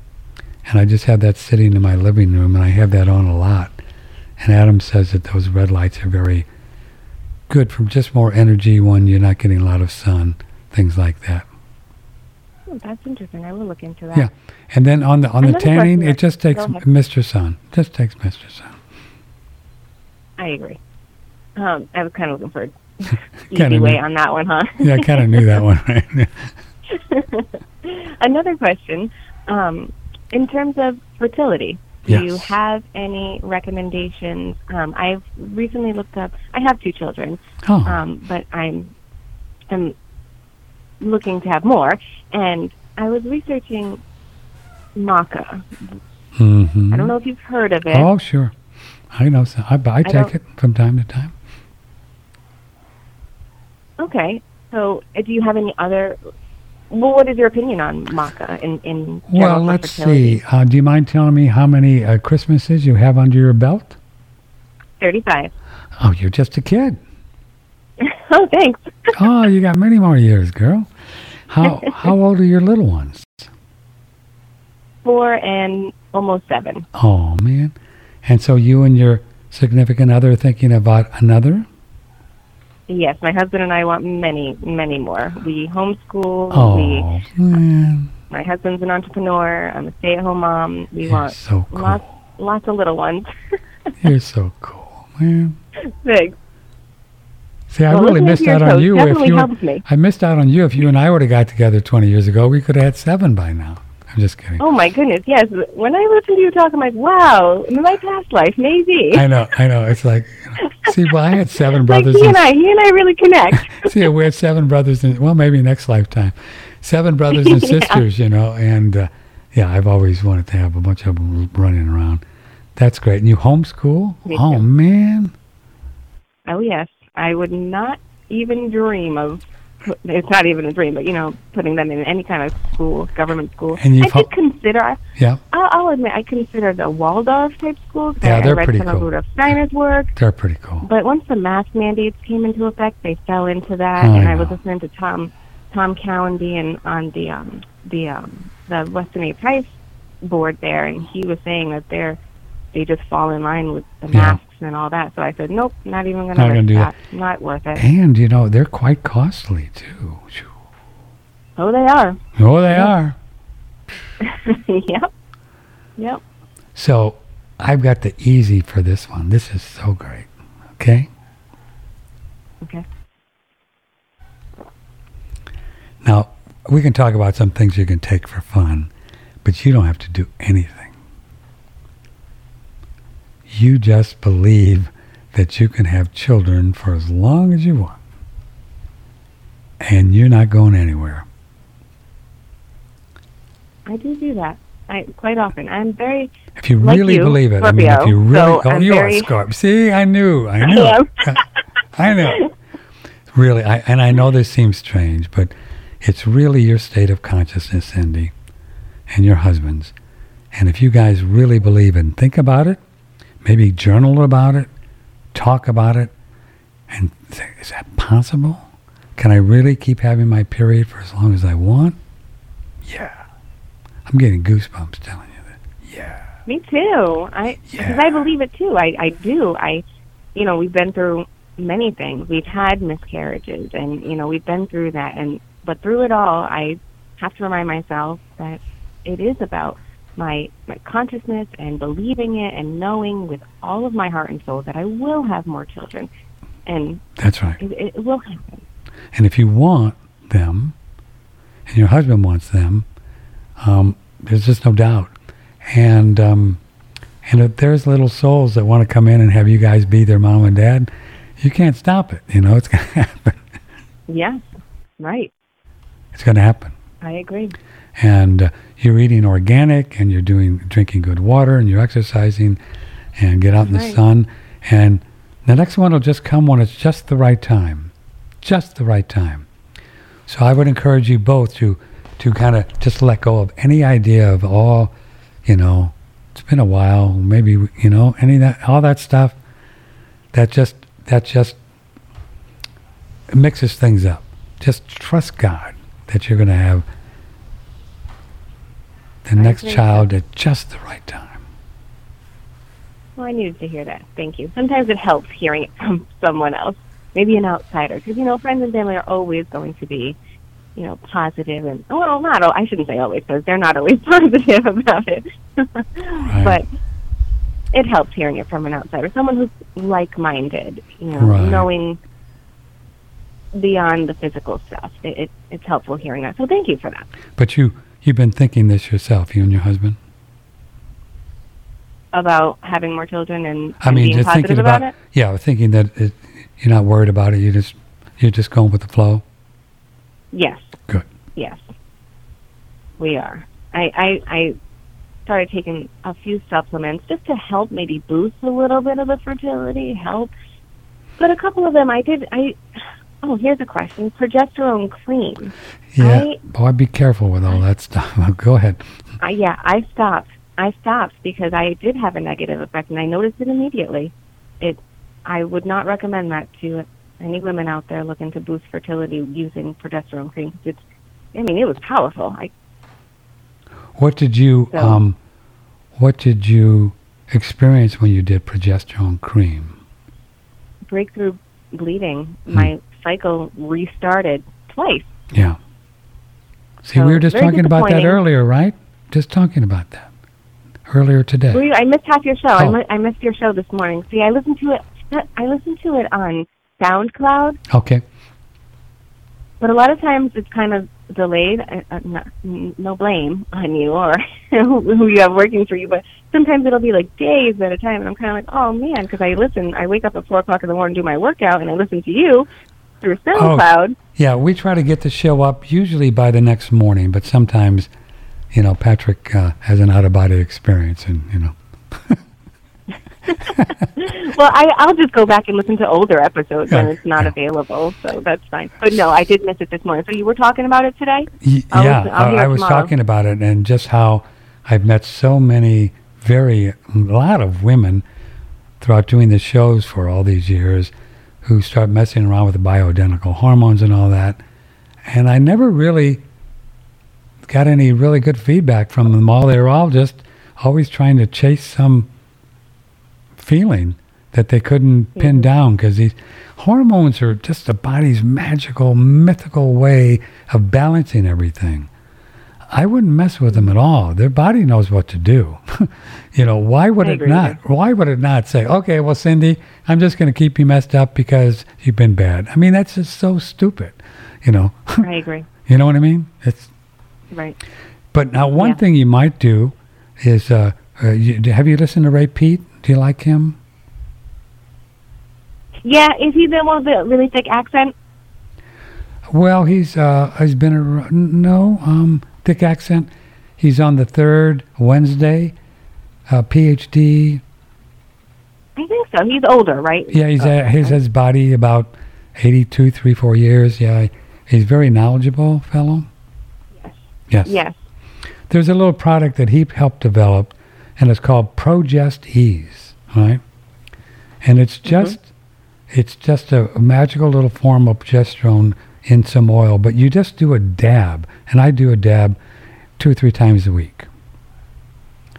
and I just have that sitting in my living room, and I have that on a lot. And Adam says that those red lights are very good for just more energy when you're not getting a lot of sun, things like that. Hmm, that's interesting. I will look into that. Yeah, and then on the on the tanning, it just takes Mr. Sun. Just takes Mr. Sun. I agree. Um, I was kind of looking for an easy way knew- on that one, huh? Yeah, I kind of knew that one, right? Another question. Um, in terms of fertility, do you have any recommendations? Um, I've recently looked up. I have two children, oh, um, but I'm I'm looking to have more, and I was researching maca. hmm I don't know if you've heard of it. Oh, sure. I know. So I, I take don't- it from time to time. Okay, so uh, do you have any other? Well, what is your opinion on maca in in general Well, let's fertility? see. Uh, do you mind telling me how many uh, Christmases you have under your belt? Thirty-five. Oh, you're just a kid. oh, thanks. Oh, you got many more years, girl. How how old are your little ones? Four and almost seven. Oh man. And so you and your significant other thinking about another? Yes, my husband and I want many, many more. We homeschool. Oh. We, Oh man. my husband's an entrepreneur. I'm a stay-at-home mom. We You're want so cool. lots, lots of little ones. You're so cool, man. Thanks. See, I Well, really missed out on you. If you, me. I missed out on you. If you and I would have got together 20 years ago, we could have had seven by now. I'm just kidding. Oh my goodness, yes. When I listen to you talk, I'm like, wow, in my past life, maybe. I know, I know. It's like, you know, see, well, I had seven like brothers. he and and I, he and I really connect. See, we had seven brothers, and well, maybe next lifetime, seven brothers and Yeah. sisters, you know. And uh, yeah, I've always wanted to have a bunch of them running around. That's great. And you homeschool? Me Oh too. man, oh yes, I would not even dream of. It's not even a dream, but you know, putting them in any kind of school, government school. And I did consider. I, yeah, I'll, I'll admit, I considered the Waldorf type schools. Yeah, I, they're I read pretty some cool. of Rudolf Steiner's work. they're pretty cool. But once the mask mandates came into effect, they fell into that, I and I was listening to Tom Tom Cowandy and on the um, the um, the Weston A. Price board there, and he was saying that they're they just fall in line with the Yeah. And all that. So I said, nope, not even going to do that. Not worth it. And you know, they're quite costly too. Oh, they are. Oh, they Yeah. are. yep. Yep. So I've got the easy for this one. This is so great. Okay. Okay. Now, we can talk about some things you can take for fun, but you don't have to do anything. You just believe that you can have children for as long as you want. And you're not going anywhere. I do do that. I quite often. I'm very. If you Like really you, believe it, I mean, if you really, so oh, I'm you very- are Scorpio. See, I knew, I knew, am. I know. Really, I, and I know this seems strange, but it's really your state of consciousness, Cindy, and your husband's. And if you guys really believe and think about it, maybe journal about it, talk about it, and say, is that possible? Can I really keep having my period for as long as I want? Yeah. I'm getting goosebumps telling you that. Yeah. Me too. I because Yeah. I believe it too. I I do. I, you know, we've been through many things. We've had miscarriages, and you know, we've been through that. And but through it all, I have to remind myself that it is about my my consciousness and believing it and knowing with all of my heart and soul that I will have more children, and That's right. it, it will happen. And if you want them, and your husband wants them, um, there's just no doubt. And um, and if there's little souls that want to come in and have you guys be their mom and dad, you can't stop it. You know, it's going to happen. Yes, right. It's going to happen. I agree. And uh, you're eating organic, and you're doing drinking good water, and you're exercising, and get out in the sun. And the next one will just come when it's just the right time, just the right time. So I would encourage you both to to kind of just let go of any idea of all, you know, it's been a while, maybe you know, any of that, all that stuff. That just that just mixes things up. Just trust God that you're going to have the next child at just the right time. Well, I needed to hear that. Thank you. Sometimes it helps hearing it from someone else, maybe an outsider, because you know friends and family are always going to be, you know, positive and well, not. I shouldn't say always, because they're not always positive about it. But it helps hearing it from an outsider, someone who's like-minded, you know, Right. knowing beyond the physical stuff. It, it it's helpful hearing that. So thank you for that. But you you've been thinking this yourself, you and your husband. About having more children and, I and mean, being just positive thinking about, about, it. yeah, thinking that it, you're not worried about it. You just you're just going with the flow. Yes. Good. Yes. We are. I, I I started taking a few supplements just to help maybe boost a little bit of the fertility, help. But a couple of them I did I oh, here's a question. Progesterone cream. Yeah, I- boy, be careful with all that stuff. Go ahead. I, yeah, I stopped. I stopped because I did have a negative effect, and I noticed it immediately. It, I would not recommend that to any women out there looking to boost fertility using progesterone cream. It's, I mean, it was powerful. I, What did you So- um, what did you experience when you did progesterone cream? breakthrough bleeding. Hmm. My cycle restarted twice. Yeah. See, So, we were just talking about that earlier, right? Just talking about that earlier today. You- I missed half your show. I, Oh. mi- I missed your show this morning. See, I listened to it. I listened to it on SoundCloud, Okay. but a lot of times it's kind of delayed. Uh, uh, no blame on you or who you have working for you, but sometimes it'll be like days at a time, and I'm kind of like, oh man, because I listen. I wake up at four o'clock in the morning, do my workout, and I listen to you through SoundCloud. Yeah, we try to get the show up usually by the next morning, but sometimes, you know, Patrick uh, has an out of body experience, and you know. well, I, I'll just go back and listen to older episodes when it's not yeah. available, so that's fine. But no, I did miss it this morning. So you were talking about it today? Y- I'll yeah, listen- I'll I, hear I it was tomorrow. talking about it and just how I've met so many, very, a lot of women throughout doing the shows for all these years who start messing around with the bioidentical hormones and all that. And I never really got any really good feedback from them all. They were all just always trying to chase some feeling that they couldn't pin mm-hmm. down because these hormones are just the body's magical, mythical way of balancing everything. I wouldn't mess with them at all. Their body knows what to do. you know, why would I it not? Why would it not say, okay, well, Cindy, I'm just going to keep you messed up because you've been bad? I mean, that's just so stupid. You know, I agree. you know what I mean? It's Right. but now one Yeah. thing you might do is, uh, uh, you, have you listened to Ray Peat? Do you like him? Yeah, is he the one with the really thick accent? Well, he's uh, he's been a no um, thick accent. He's on the third Wednesday, uh, PhD. I think so. He's older, right? Yeah, he's Oh, uh, his his body about 82, three, four years. Yeah, he's very knowledgeable fellow. Yes. Yes. Yes. There's a little product that he helped develop, and it's called Progest-E, right? And it's just it's just a, a magical little form of progesterone in some oil, but you just do a dab, and I do a dab two or three times a week.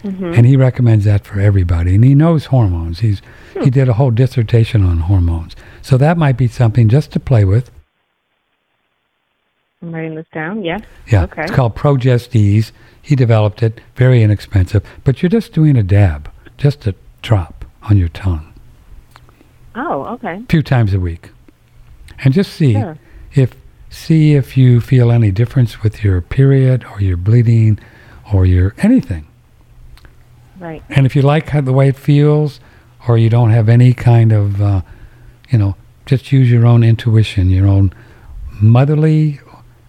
hmm And he recommends that for everybody, and he knows hormones. He's he did a whole dissertation on hormones, so that might be something just to play with. I'm writing this down. Yes. Yeah, Okay. it's called Progest-E. He developed it, very inexpensive, but you're just doing a dab, just a drop on your tongue, Oh, okay. a few times a week, and just see Sure. If see if you feel any difference with your period or your bleeding or your anything. Right. And if you like how, the way it feels, or you don't have any kind of, uh, you know, just use your own intuition, your own motherly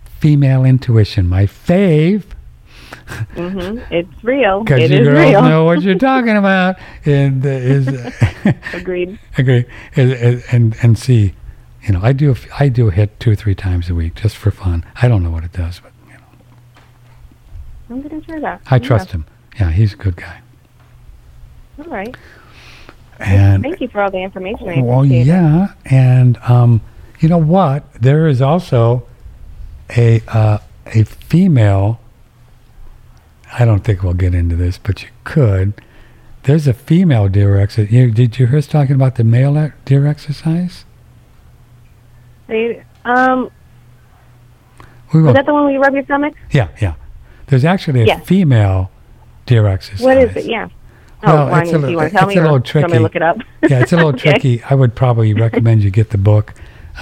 female intuition. My fave, Mm-hmm. It's real. because you girls real. know what you're talking about, and uh, is Agreed. agree, and, and- and and see, you know, I do I do hit two or three times a week just for fun. I don't know what it does, but you know, I'm gonna try that. I trust him. Yeah, he's a good guy. All right. And Thank you for all the information. I Well, yeah, and um, you know what? There is also a uh, a female. I don't think we'll get into this, but you could. There's a female deer exercise. You, did you hear us talking about the male deer exercise? They, um, We will. is that the one where you rub your stomach? yeah, yeah. There's actually a Yes. female deer exercise. What is it? Yeah. Oh, Well, why it's a don't you want to it's tell me? a little or Want me tricky. to look it up? yeah, it's a little Okay. tricky. I would probably recommend you get the book,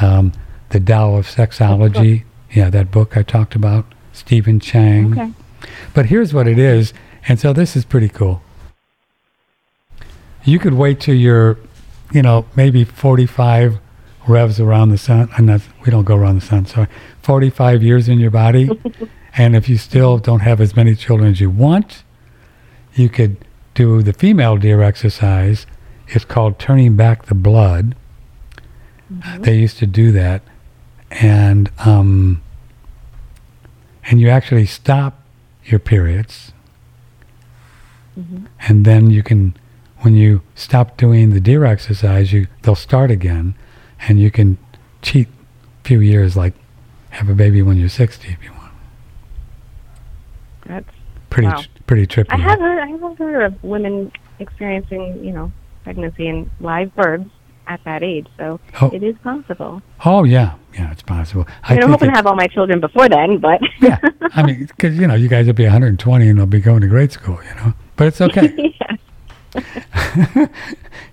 um, The Tao of Sexology. Yeah, that book I talked about, Stephen Chang. Okay. But here's what it is, and so this is pretty cool. You could wait till you're, you know, maybe 45 revs around the sun. And that's, we don't go around the sun, sorry. 45 years in your body. and if you still don't have as many children as you want, you could do the female deer exercise. It's called turning back the blood. They used to do that. And, um, and you actually stop your periods and then you can when you stop doing the deer exercise you they'll start again and you can cheat a few years like have a baby when you're 60 if you want That's. pretty Wow. tr- pretty trippy I have heard. I have heard of women experiencing, you know, pregnancy and live births at that age. So Oh. it is possible. oh yeah yeah it's possible I mean, I'm hoping it- to have all my children before then, but yeah i mean because you know you guys will be 120 and they'll be going to grade school you know but it's okay yeah.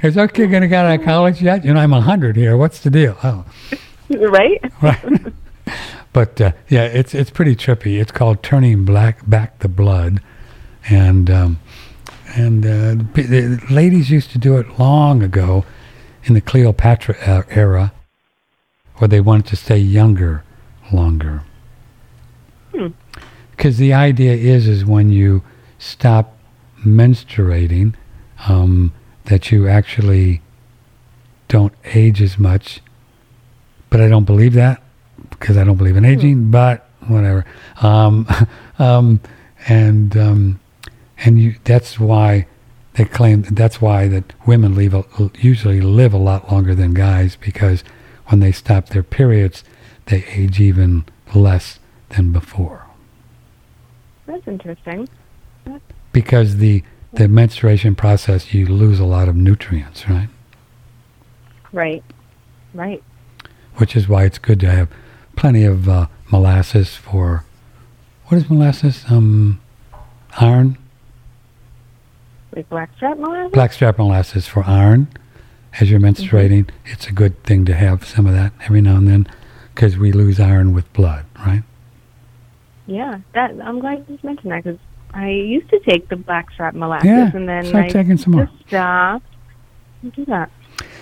is our kid going to get out of college yet you know i'm 100 here what's the deal oh right? right. but uh, yeah, it's it's pretty trippy. It's called turning black back the blood, and um, and uh, the, p- the ladies used to do it long ago, in the Cleopatra era, where they wanted to stay younger longer. Hmm. Because the idea is is when you stop menstruating, um, that you actually don't age as much but I don't believe that because I don't believe in aging. But whatever. Um, um, and um, and you, that's why they claim that's why that women leave a, usually live a lot longer than guys because when they stop their periods, they age even less than before That's interesting. because the the menstruation process you lose a lot of nutrients, right? Right. Right. which is why it's good to have plenty of uh, molasses for what is molasses? Um, iron, Like blackstrap molasses? blackstrap molasses for iron. As you're menstruating, it's a good thing to have some of that every now and then, because we lose iron with blood, right? Yeah. That I'm glad you just mentioned that because I used to take the blackstrap molasses Yeah, and then start I taking some more. just stopped. I do that.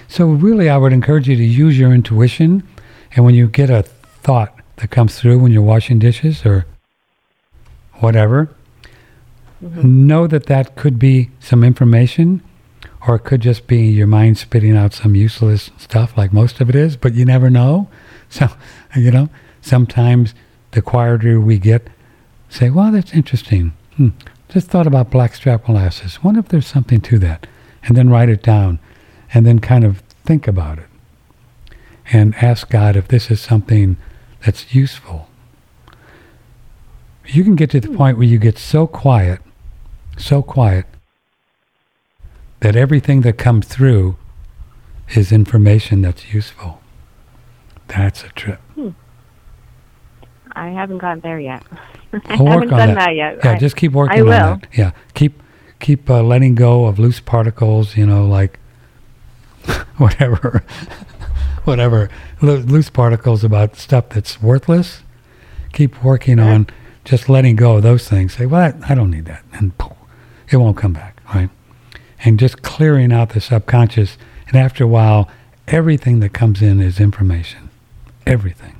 So really, I would encourage you to use your intuition, and when you get a thought that comes through when you're washing dishes or whatever, mm-hmm. know that that could be some information, or it could just be your mind spitting out some useless stuff, like most of it is. But you never know. So you know, sometimes the quieter we get, say, "Well, that's interesting. Hmm. Just thought about blackstrap molasses. Wonder if there's something to that," and then write it down and then kind of think about it and ask God if this is something that's useful. You can get to the point where you get so quiet, so quiet, that everything that comes through is information that's useful. That's a trip. I haven't gotten there yet. I haven't on done that. that, yet. Yeah, I- just keep working I on will. that. Yeah, keep keep uh, letting go of loose particles. You know, like whatever, whatever Lo- loose particles about stuff that's worthless. Keep working Yeah. on just letting go of those things. Say, well, I, I don't need that, and poof, it won't come back, right? And just clearing out the subconscious. And after a while, everything that comes in is information. Everything.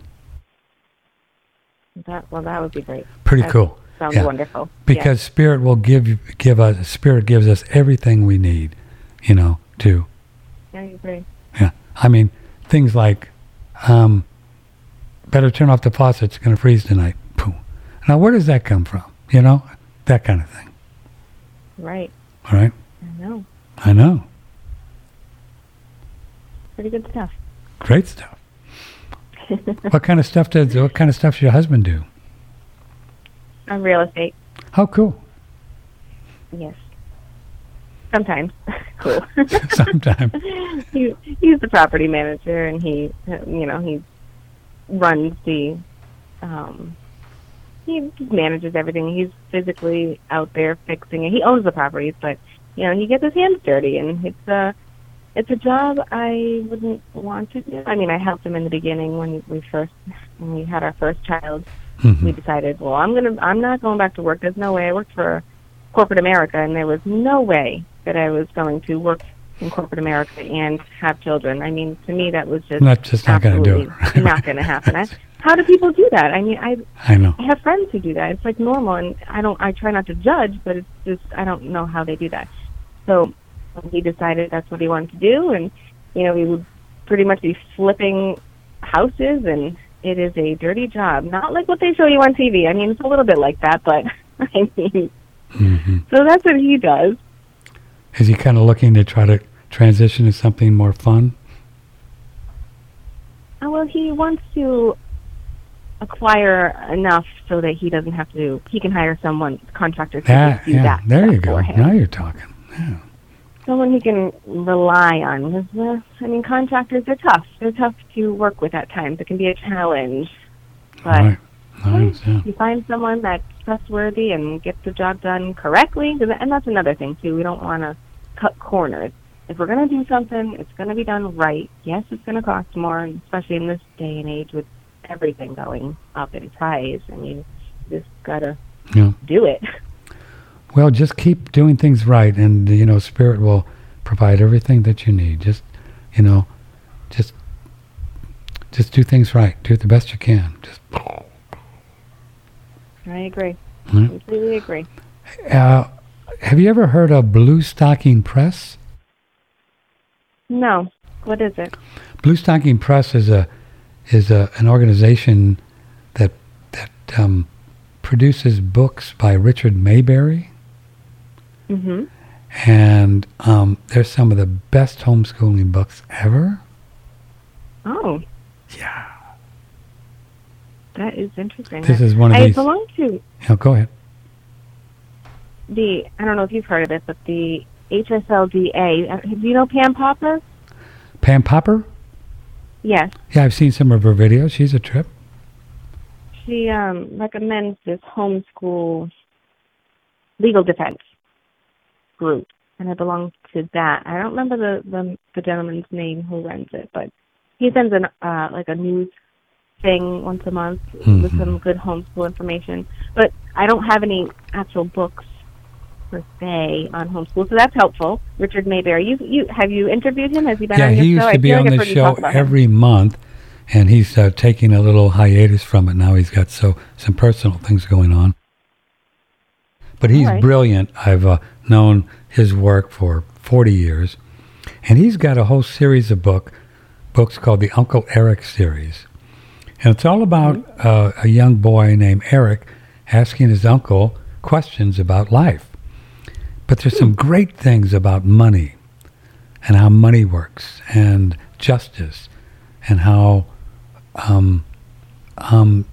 That, well, that would be great. Pretty cool. Sounds Yeah. wonderful. because spirit will give give us spirit gives us everything we need you know to yeah. I agree. yeah i mean things like um better turn off the faucet it's going to freeze tonight Boom. now where does that come from you know that kind of thing Right. all right I know. i know Pretty good stuff. great stuff what kind of stuff does what kind of stuff does your husband do On real estate, how cool yes. Sometimes. cool. sometime he, he's the property manager, and he, uh, you know, he runs the, um, he manages everything. He's physically out there fixing it. He owns the properties, but you know, he gets his hands dirty, and it's a it's a job I wouldn't want to do. I mean, I helped him in the beginning when we first when we had our first child. Mhm. We decided, well, I'm gonna I'm not going back to work. There's no way. I worked for corporate America, and there was no way that I was going to work in corporate America and have children. I mean, to me, that was just That's just not going to do it. absolutely not going to happen. I, how do people do that? I mean, I I know. I have friends who do that. It's like normal, and I don't. I try not to judge, but it's just I don't know how they do that. So he decided that's what he wanted to do, and you know, we would pretty much be flipping houses, and it is a dirty job. Not like what they show you on TV. I mean, it's a little bit like that, but I mean, hmm so that's what he does. Is he kind of looking to try to transition to something more fun? Uh, well, he wants to acquire enough so that he doesn't have to. He can hire someone contractor to Yeah, do yeah. that. There you go. Now you're talking. Yeah. Someone he can rely on. Because, I mean, contractors are tough. They're tough to work with at times. It can be a challenge. But right. Nice. Yeah. you find someone that's trustworthy and gets the job done correctly. and that's another thing too. We don't want to cut corners. If we're going to do something, it's going to be done right. Yes, it's going to cost more, especially in this day and age with everything going up in price. I mean, you just got to Yeah. do it. Well, just keep doing things right, and you know, Spirit will provide everything that you need. Just, you know, just, just do things right. Do it the best you can. Just. I agree. Hmm. Completely agree. Uh, have you ever heard of Blue Stocking Press? No. What is it? Blue Stocking Press is a is a, an organization that that um, produces books by Richard Maybury, Mm-hmm. and um, they're some of the best homeschooling books ever. Oh, Yeah. that is interesting. This is one of I these. belong to Yeah, go ahead. the. I don't know if you've heard of it, but the HSLDA. Uh, Do you know Pam Popper? Pam Popper. Yes, Yeah, I've seen some of her videos. She's a trip. she um, recommends this homeschool legal defense group, and I belong to that. I don't remember the the, the gentleman's name who runs it, but he sends an uh, like a news thing once a month with Mhm. some good homeschool information. But I don't have any actual books per se on homeschool, so that's helpful. Richard Maybury, you you have you interviewed him? Has he been yeah, on your he used to be on like the show about him. every month, and he's uh, taking a little hiatus from it now. He's got so some personal things going on. But he's right. brilliant. I've uh, known his work for 40 years, and he's got a whole series of book books called the Uncle Eric series, and it's all about uh, a young boy named Eric asking his uncle questions about life. But there's some great things about money and how money works and justice and how um, um,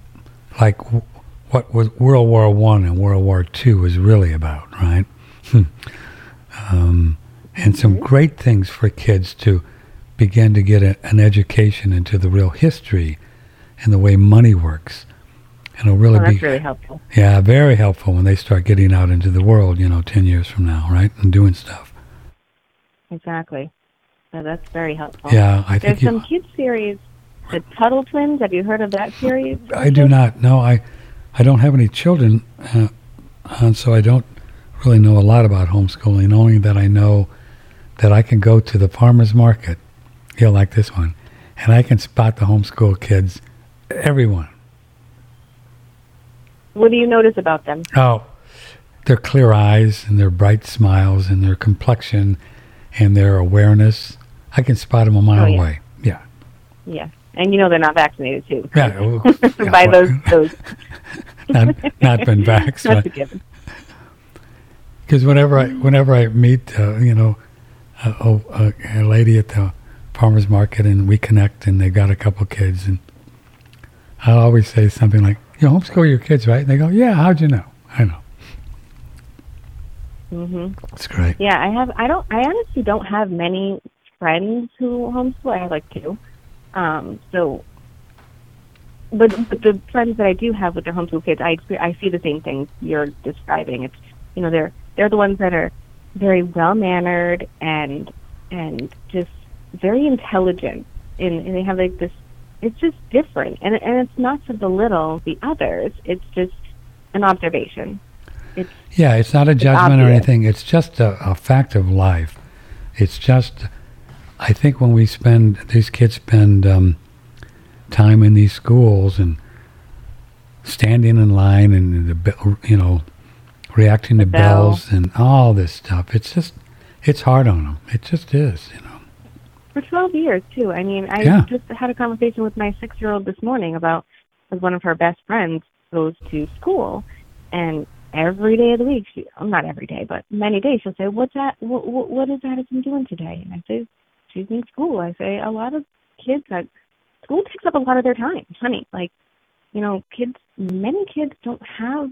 like w- what was World War One and World War Two was really about, right? Um, and some great things for kids to begin to get a, an education into the real history and the way money works. And it'll really Oh, be really helpful. yeah, very helpful when they start getting out into the world, you know, 10 years from now, right? And doing stuff. Exactly. So that's very helpful. Yeah, I There's think There's some kids series, the Tuttle Twins. Have you heard of that series? I do not No, I, I don't have any children, uh, and so I don't really know a lot about homeschooling, only that I know that I can go to the farmer's market, you'll like this one, and I can spot the homeschool kids, everyone. What do you notice about them? Oh, their clear eyes and their bright smiles and their complexion and their awareness. I can spot them a mile Oh, yeah. away. Yeah. Yeah, and you know they're not vaccinated too. Yeah, yeah, By those those. not not been vaxxed, That's a given. Because whenever I whenever I meet uh, you know a, a, a lady at the farmers market and we connect and they've got a couple kids and I'll always say something like you homeschool your kids right and they go yeah how'd you know I know hmm it's great Yeah, I have. I don't. I honestly don't have many friends who homeschool. I have like two. Um. So. But, but the friends that I do have with their homeschool kids, I I see the same things you're describing. It's you know they're they're the ones that are very well mannered and and just very intelligent. And, and they have like this it's just different. And and it's not to belittle the others. It's just an observation. It's yeah it's not a judgment obvious. or anything. It's just a, a fact of life. It's just i think when we spend these kids spend um, time in these schools and standing in line and the you know reacting to bell. bells and all this stuff it's just it's hard on them it just is you know for 12 years too. I mean, I Yeah. just had a conversation with my 6-year-old this morning about as one of her best friends goes to school and every day of the week, she, well, not every day, but many days she'll say, "What's that? What, what, what is Addison doing today?" And I say, "She's in school." I say, "A lot of kids that school takes up a lot of their time, honey. Like, you know, kids. Many kids don't have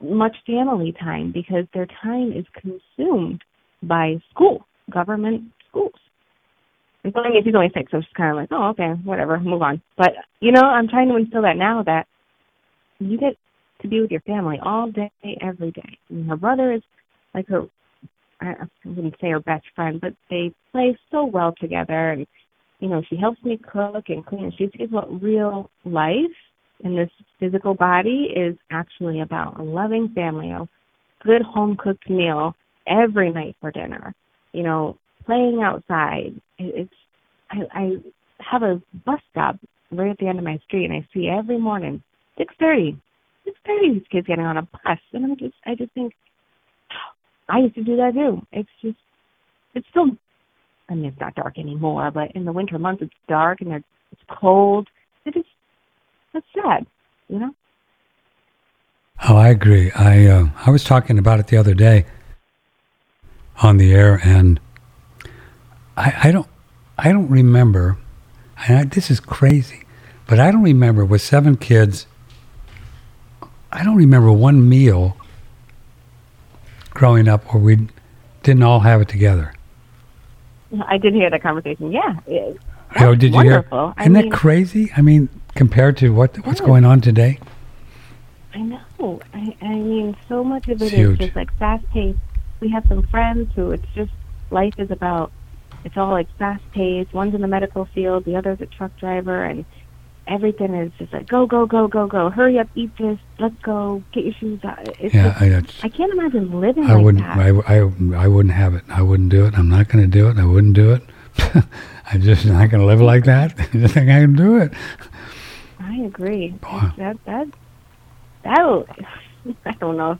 much family time because their time is consumed by school, government schools." And so I mean, she's only six, so she's kind of like, oh, okay, whatever, move on. But you know, I'm trying to instill that now that you get to be with your family all day, every day. And her brother is like her, I wouldn't say her best friend, but they play so well together. And you know, she helps me cook and clean. She sees what real life in this physical body is actually about a loving family, a good home cooked meal every night for dinner. You know, playing outside. It's I, I have a bus stop right at the end of my street, and I see every morning six thirty, six thirty these kids getting on a bus, and I'm just I just think I used to do that too. It's just it's still I mean it's not dark anymore, but in the winter months it's dark and it's, it's cold. It's sad, you know. Oh, I agree. I uh, I was talking about it the other day on the air, and I, I don't I don't remember. And I, this is crazy, but I don't remember with seven kids. I don't remember one meal growing up where we didn't all have it together. I did hear that conversation. Yeah, it, oh, did you hear? wonderful. I Isn't mean, that crazy? I mean, compared to what what's going on today. I know. I, I mean, so much of it is just like fast paced. We have some friends who it's just life is about. It's all like fast paced. One's in the medical field, the other's a truck driver, and everything is just like go, go, go, go, go. Hurry up, eat this. Let's go. Get your shoes out. It's Yeah, just, I, that's- I can't imagine living I like wouldn't. that. I, I, I wouldn't have it. I wouldn't do it. I'm not going to do it. I wouldn't do it. I'm just not going to live like that. I just think I can do it. I agree. Boy. That that that I don't know.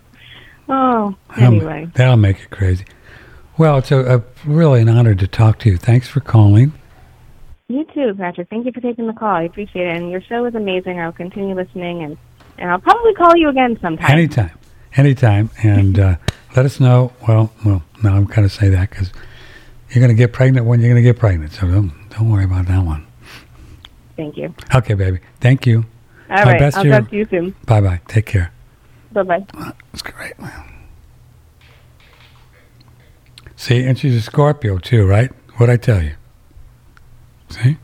Oh, That'll- anyway. that'll make it crazy. Well, it's a, a really an honor to talk to you. Thanks for calling. You too, Patrick. Thank you for taking the call. I appreciate it. And your show is amazing. I'll continue listening, and, and I'll probably call you again sometime. Anytime, anytime, and uh, let us know. Well, well, no, I'm going to say that because you're going to get pregnant when you're going to get pregnant. So don't don't worry about that one. Thank you. Okay, baby. Thank you. All My right. best I'll talk to you soon. Bye bye. Take care. Bye bye. That's great. See, and she's a Scorpio too, right? What'd I tell you? See?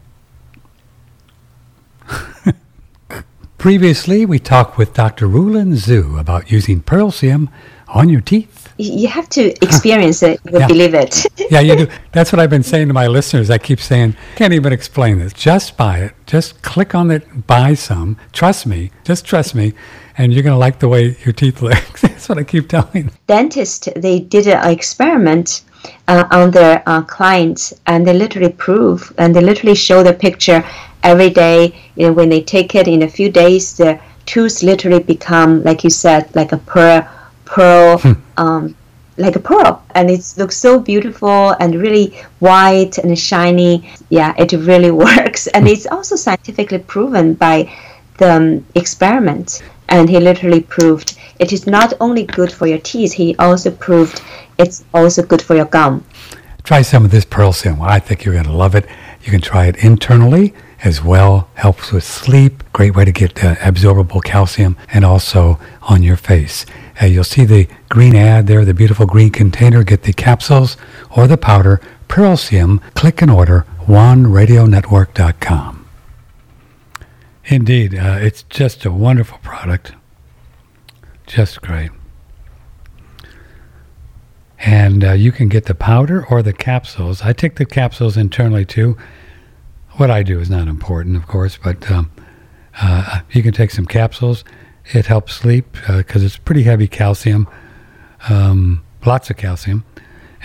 Previously, we talked with Dr. Rulin Zhu about using Pearlsium on your teeth. You have to experience it you will Yeah. believe it Yeah, you do. That's what I've been saying to my listeners. I keep saying, can't even explain this. Just buy it. Just click on it, buy some. Trust me. Just trust me. And you're going to like the way your teeth look. That's what I keep telling dentist they did an experiment uh, on their uh, clients and they literally prove and they literally show the picture every day you know, when they take it in a few days the tooth literally become like you said like a pearl pearl um, like a pearl and it looks so beautiful and really white and shiny yeah it really works and it's also scientifically proven by the um, experiment and he literally proved it is not only good for your teeth he also proved it's also good for your gum Try some of this Pearlsium. I think you're going to love it. You can try it internally as well. Helps with sleep. Great way to get uh, absorbable calcium and also on your face. Uh, you'll see the green ad there, the beautiful green container. Get the capsules or the powder. Pearlsium. Click and order. OneRadioNetwork.com. Indeed, uh, it's just a wonderful product. Just great. And uh, you can get the powder or the capsules. I take the capsules internally too. What I do is not important, of course, but um, uh, you can take some capsules. It helps sleep because uh, it's pretty heavy calcium, um, lots of calcium,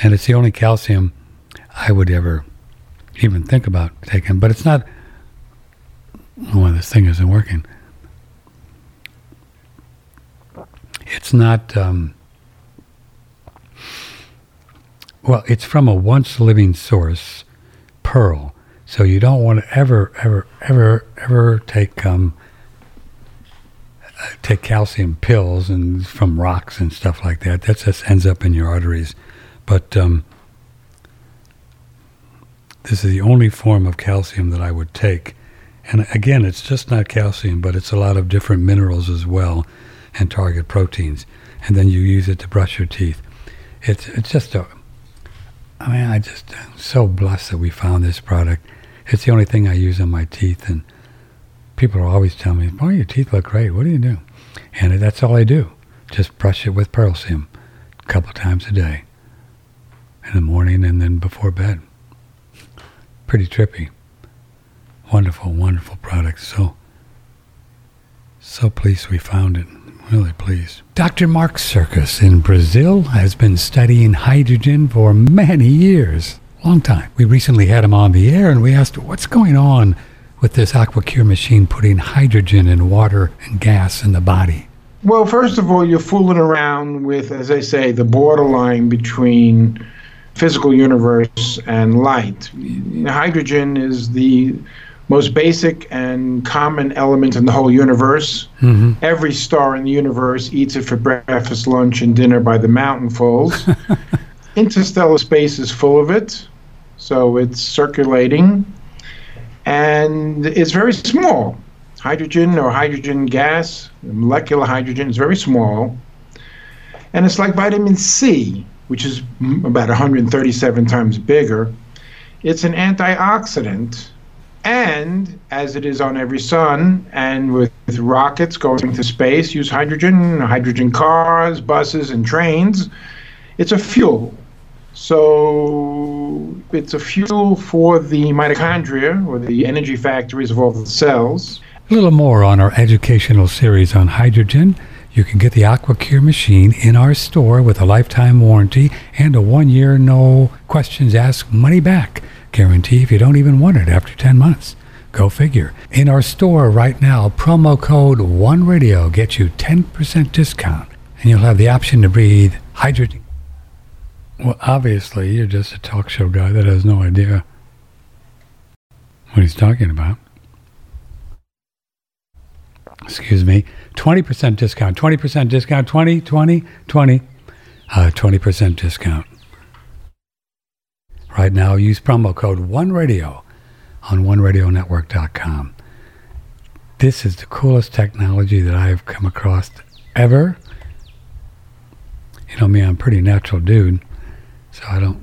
and it's the only calcium I would ever even think about taking. But it's not. Oh, this thing isn't working. It's not. Um, well, it's from a once living source, pearl. So you don't want to ever, ever, ever, ever take um, take calcium pills and from rocks and stuff like that. That just ends up in your arteries. But um, this is the only form of calcium that I would take. And again, it's just not calcium, but it's a lot of different minerals as well and target proteins. And then you use it to brush your teeth. It's, it's just a, I mean, I just am so blessed that we found this product. It's the only thing I use on my teeth. And people are always telling me, boy, your teeth look great. What do you do? And that's all I do. Just brush it with Pearlsium a couple times a day. In the morning and then before bed pretty trippy. Wonderful, wonderful product. So, so pleased we found it. Really pleased. Dr. Mark Sircus in Brazil has been studying hydrogen for many years. Long time. We recently had him on the air and we asked what's going on with this AquaCure machine putting hydrogen and water and gas in the body. Well, first of all, you're fooling around with, as I say, the borderline between physical universe and light. Hydrogen is the most basic and common element in the whole universe. Mm-hmm. Every star in the universe eats it for breakfast, lunch, and dinner by the mountainfuls. Interstellar space is full of it, so it's circulating, and it's very small. Hydrogen or hydrogen gas, molecular hydrogen, is very small, and it's like vitamin C which is about 137 times bigger. It's an antioxidant, and as it is on every sun, and with, with rockets going to space, use hydrogen, hydrogen cars, buses, and trains, it's a fuel. So it's a fuel for the mitochondria, or the energy factories of all the cells. A little more on our educational series on hydrogen you can get the AquaCure machine in our store with a lifetime warranty and a one year no questions asked money back guarantee if you don't even want it after 10 months. Go figure. In our store right now, promo code ONERADIO gets you 10% discount and you'll have the option to breathe hydrogen. Well, obviously, you're just a talk show guy that has no idea what he's talking about. Excuse me. 20% discount, 20% discount, 20, 20, 20, uh, 20% discount. Right now, use promo code OneRadio on OneRadioNetwork.com. This is the coolest technology that I've come across ever. You know me, I'm a pretty natural dude, so I don't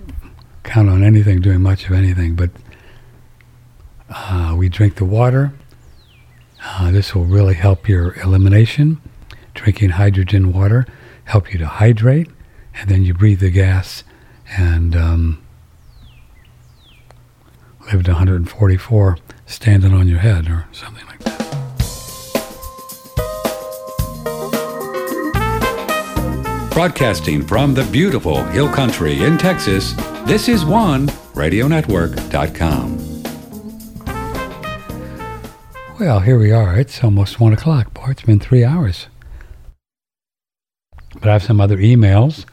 count on anything doing much of anything, but uh, we drink the water uh, this will really help your elimination. Drinking hydrogen water help you to hydrate, and then you breathe the gas and um, live to 144 standing on your head or something Broadcasting from the beautiful Hill Country in Texas, this is one radionetwork.com. Well, here we are. It's almost one o'clock. Boy, it's been three hours. But I have some other emails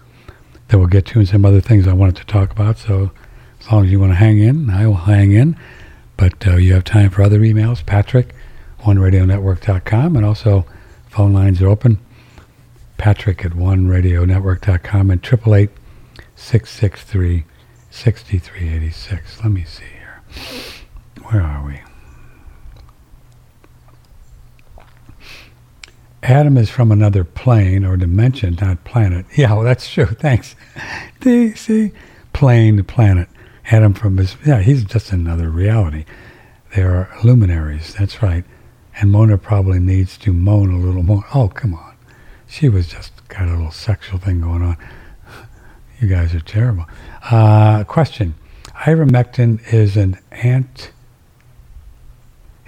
that we'll get to and some other things I wanted to talk about. So as long as you want to hang in, I will hang in. But uh, you have time for other emails. Patrick, oneradionetwork.com. And also phone lines are open. Patrick at oneradionetwork.com and 888 663 6386. Let me see here. Where are we? Adam is from another plane or dimension, not planet. Yeah, well, that's true. Thanks. see, see, plane, planet. Adam from his, yeah, he's just another reality. They are luminaries. That's right. And Mona probably needs to moan a little more. Oh, come on. She was just got a little sexual thing going on. You guys are terrible. Uh, question: Ivermectin is an ant.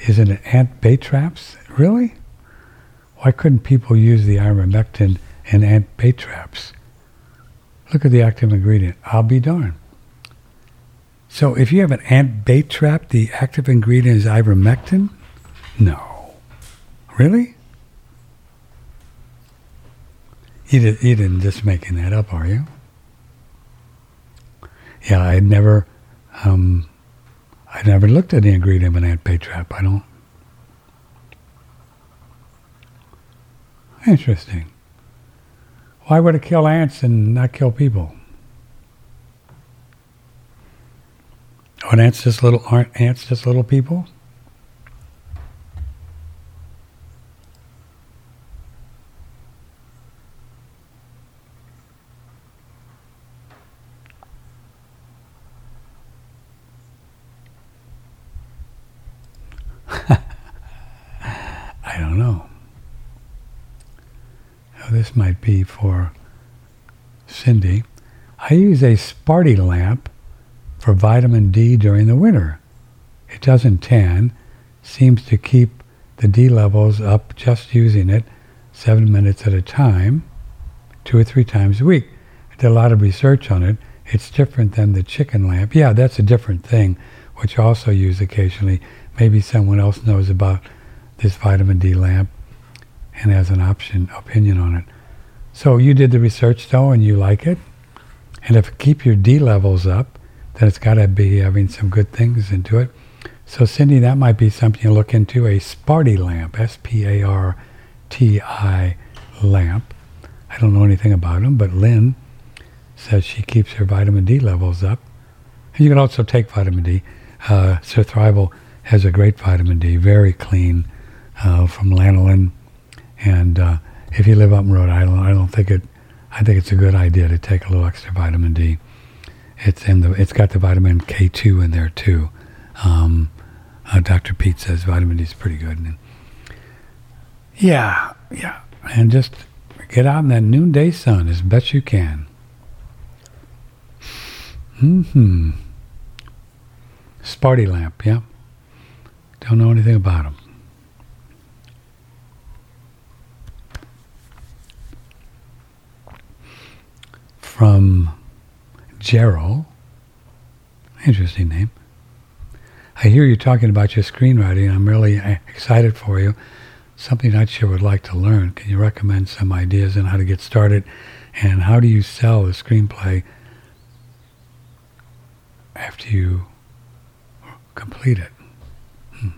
Is it an ant bait traps? Really? Why couldn't people use the ivermectin in ant bait traps? Look at the active ingredient. I'll be darned. So if you have an ant bait trap, the active ingredient is ivermectin? No. Really? You, did, you didn't just making that up, are you? Yeah, I never, um, I never looked at the ingredient of an ant bait trap. I don't. Interesting. Why would it kill ants and not kill people? Aren't ants just little? Aren't ants just little people? I don't know. Now, this might be for Cindy. I use a Sparty lamp for vitamin D during the winter. It doesn't tan, seems to keep the D levels up just using it seven minutes at a time, two or three times a week. I did a lot of research on it. It's different than the chicken lamp. Yeah, that's a different thing, which I also use occasionally. Maybe someone else knows about this vitamin D lamp and has an option opinion on it. So you did the research though, and you like it. And if it keep your D levels up, then it's got to be having some good things into it. So Cindy, that might be something you look into a Sparty lamp, S-P-A-R-T-I lamp. I don't know anything about them, but Lynn says she keeps her vitamin D levels up. And you can also take vitamin D. Uh, Surthrival has a great vitamin D, very clean, uh, from lanolin. And uh, if you live up in Rhode Island, I don't think it. I think it's a good idea to take a little extra vitamin D. It's in the. It's got the vitamin K2 in there too. Um, uh, Dr. Peat says vitamin D is pretty good. And yeah, yeah, and just get out in that noonday sun as best you can. Hmm. Sparty lamp, yeah. Don't know anything about them. From Gerald. Interesting name. I hear you talking about your screenwriting. I'm really uh, excited for you. Something I sure would like to learn. Can you recommend some ideas on how to get started? And how do you sell a screenplay after you complete it? Hmm.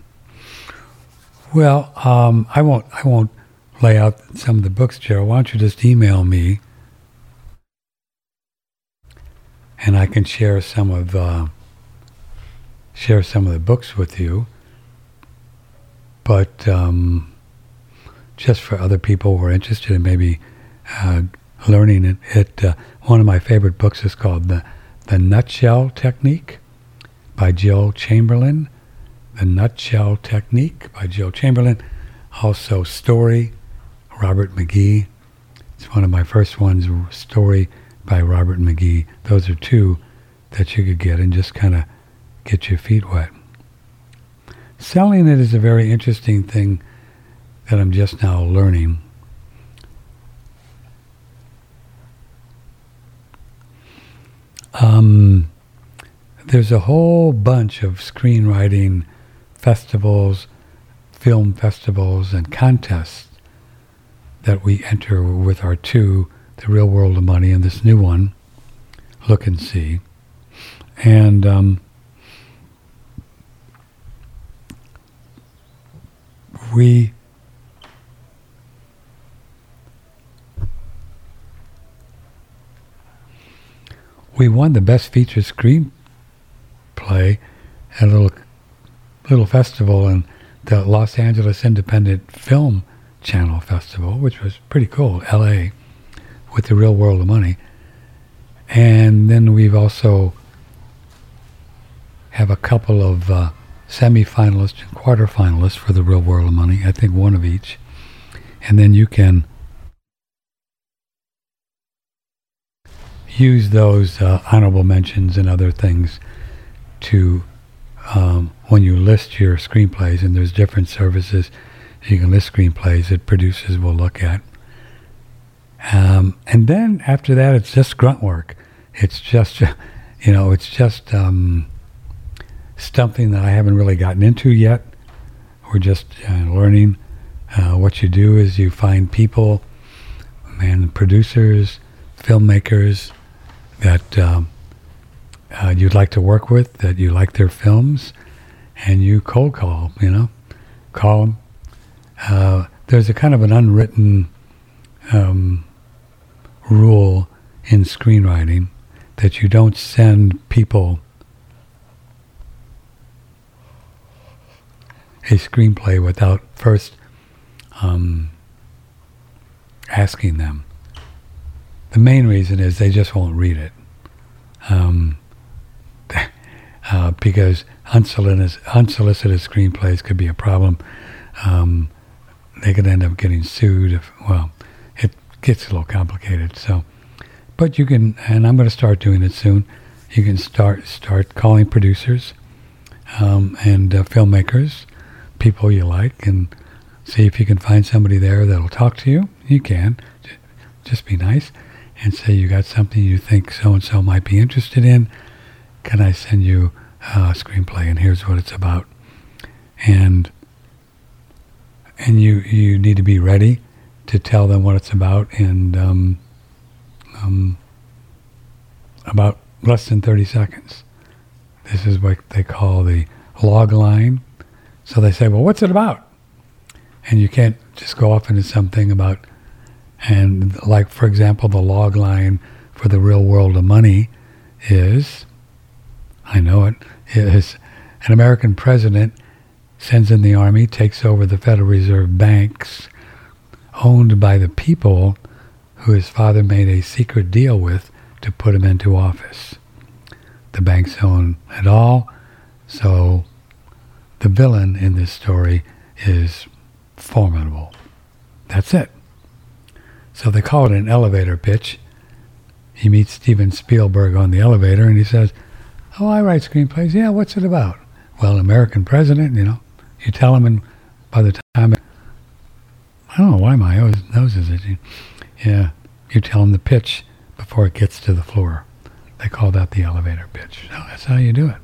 Well, um, I won't. I won't lay out some of the books, Gerald. Why don't you just email me, and I can share some of uh, share some of the books with you. But um, just for other people who are interested in maybe uh, learning it, it uh, one of my favorite books is called the the Nutshell Technique by Jill Chamberlain. The Nutshell Technique by Jill Chamberlain. Also, Story, Robert McKee. It's one of my first ones, Story by Robert McKee. Those are two that you could get and just kind of get your feet wet. Selling it is a very interesting thing that I'm just now learning. Um, there's a whole bunch of screenwriting festivals, film festivals, and contests that we enter with our two, The Real World of Money and this new one, Look and See. And um, we we won the best featured screenplay at a little little festival in the Los Angeles Independent Film Channel Festival, which was pretty cool, L.A. with the Real World of Money, and then we've also have a couple of uh, semi-finalists and quarter-finalists for the Real World of Money. I think one of each, and then you can use those uh, honorable mentions and other things to um, when you list your screenplays, and there's different services you can list screenplays that producers will look at. Um, and then after that, it's just grunt work. It's just, you know, it's just um, something that I haven't really gotten into yet. We're just uh, learning. Uh, what you do is you find people and producers, filmmakers that um, uh, you'd like to work with, that you like their films, and you cold call, you know, call them. Uh, there's a kind of an unwritten um, rule in screenwriting that you don't send people a screenplay without first um, asking them. The main reason is they just won't read it. Um, uh, because unsolicited, screenplays could be a problem. Um, they could end up getting sued if, well, gets a little complicated. So, but you can, and I'm going to start doing it soon. You can start start calling producers um, and uh, filmmakers, people you like, and see if you can find somebody there that'll talk to you. You can just be nice and say you got something you think so and so might be interested in. Can I send you a screenplay and here's what it's about? And and you you need to be ready to tell them what it's about in um, um, about less than 30 seconds. This is what they call the log line. So they say, well, what's it about? And you can't just go off into something about, and like, for example, the log line for the real world of money is, I know it, is an American president sends in the army, takes over the Federal Reserve banks owned by the people who his father made a secret deal with to put him into office. The banks own it all, so the villain in this story is formidable. That's it. So they call it an elevator pitch. He meets Steven Spielberg on the elevator and he says, Oh, I write screenplays. Yeah, what's it about? Well, American president, you know. You tell him, and by the time, I don't know why my nose is itching. Yeah, you tell them the pitch before it gets to the floor. They call that the elevator pitch. So that's how you do it.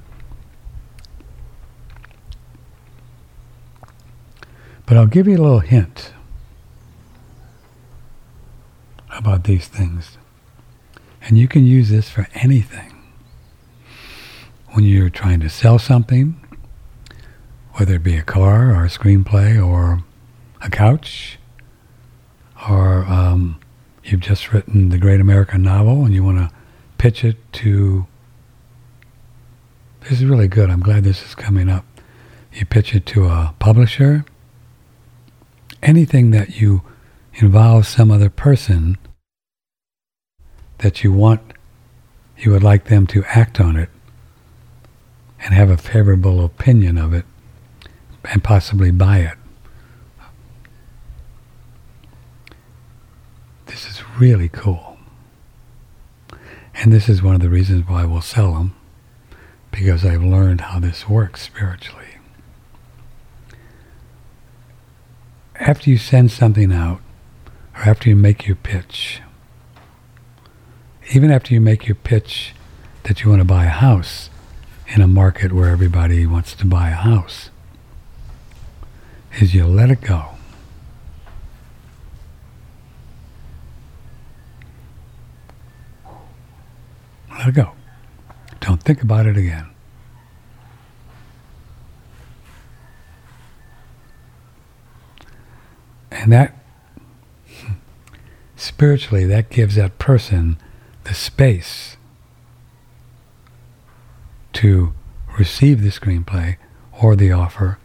But I'll give you a little hint about these things. And you can use this for anything. When you're trying to sell something, whether it be a car or a screenplay or a couch, or um, you've just written the great American novel and you want to pitch it to. This is really good. I'm glad this is coming up. You pitch it to a publisher anything that you involve some other person that you want, you would like them to act on it and have a favorable opinion of it and possibly buy it. This is really cool. And this is one of the reasons why we'll sell them because I've learned how this works spiritually. after you send something out, or after you make your pitch, even after you make your pitch that you want to buy a house in a market where everybody wants to buy a house, is you let it go. Let it go. Don't think about it again. And that, spiritually, that gives that person the space to receive the screenplay or the offer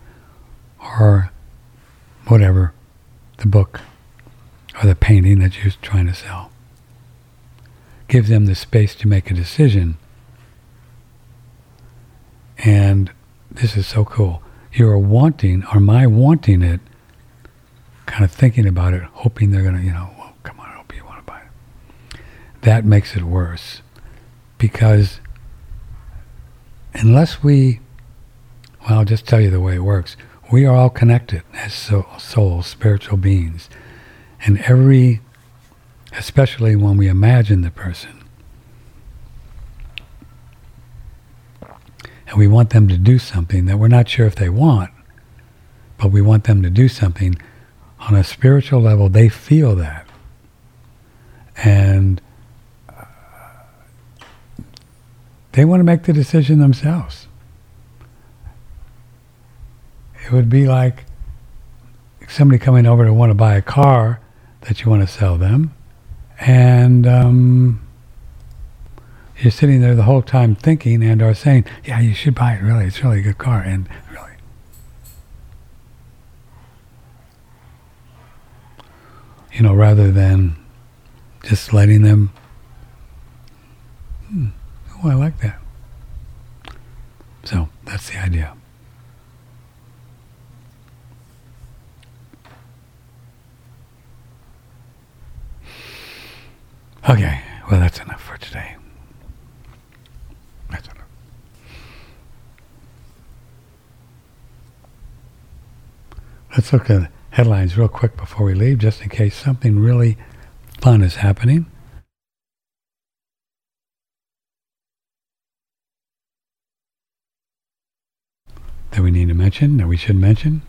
or whatever, the book or the painting that you're trying to sell. Gives them the space to make a decision. And this is so cool. You're wanting, or my wanting it, kind of thinking about it, hoping they're going to, you know, well, come on, I hope you want to buy it. that makes it worse. Because unless we, well, I'll just tell you the way it works. We are all connected as soul, souls, spiritual beings. And every, especially when we imagine the person, and we want them to do something that we're not sure if they want, but we want them to do something on a spiritual level, they feel that. And uh, they want to make the decision themselves. It would be like somebody coming over to want to buy a car that you want to sell them, and um, you're sitting there the whole time thinking and are saying, "Yeah, you should buy it. Really, it's really a good car." And really, you know, rather than just letting them, hmm, oh, I like that. So that's the idea. Okay, well, that's enough for today. That's enough. Let's look at headlines real quick before we leave, just in case something really fun is happening. That we need to mention, that we should mention.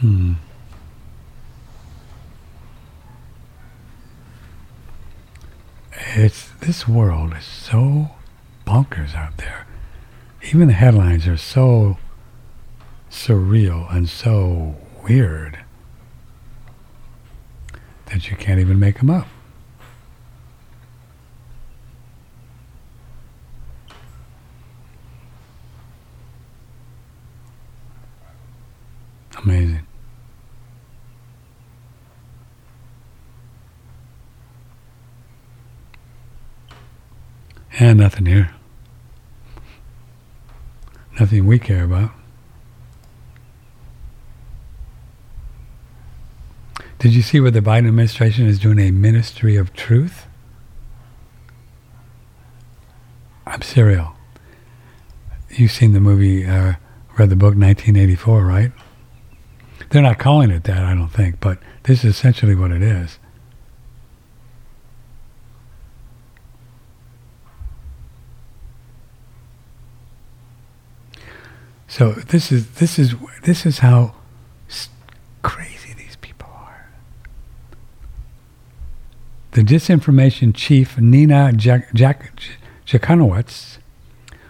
Hmm. It's this world is so bonkers out there. Even the headlines are so surreal and so weird that you can't even make them up. Amazing. And nothing here. Nothing we care about. Did you see what the Biden administration is doing a ministry of truth? I'm serial. You've seen the movie, uh, read the book 1984, right? They're not calling it that, I don't think, but this is essentially what it is. So this is this is this is how crazy these people are. The disinformation chief Nina Jak- Jak-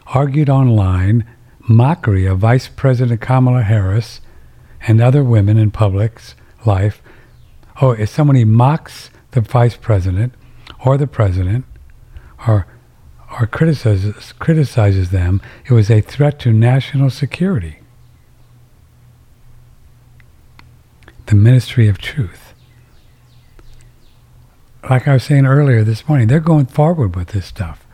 argued online mockery of Vice President Kamala Harris and other women in public's life. Oh, if somebody mocks the vice president or the president or or criticizes, criticizes them, it was a threat to national security. The Ministry of Truth. Like I was saying earlier this morning, they're going forward with this stuff.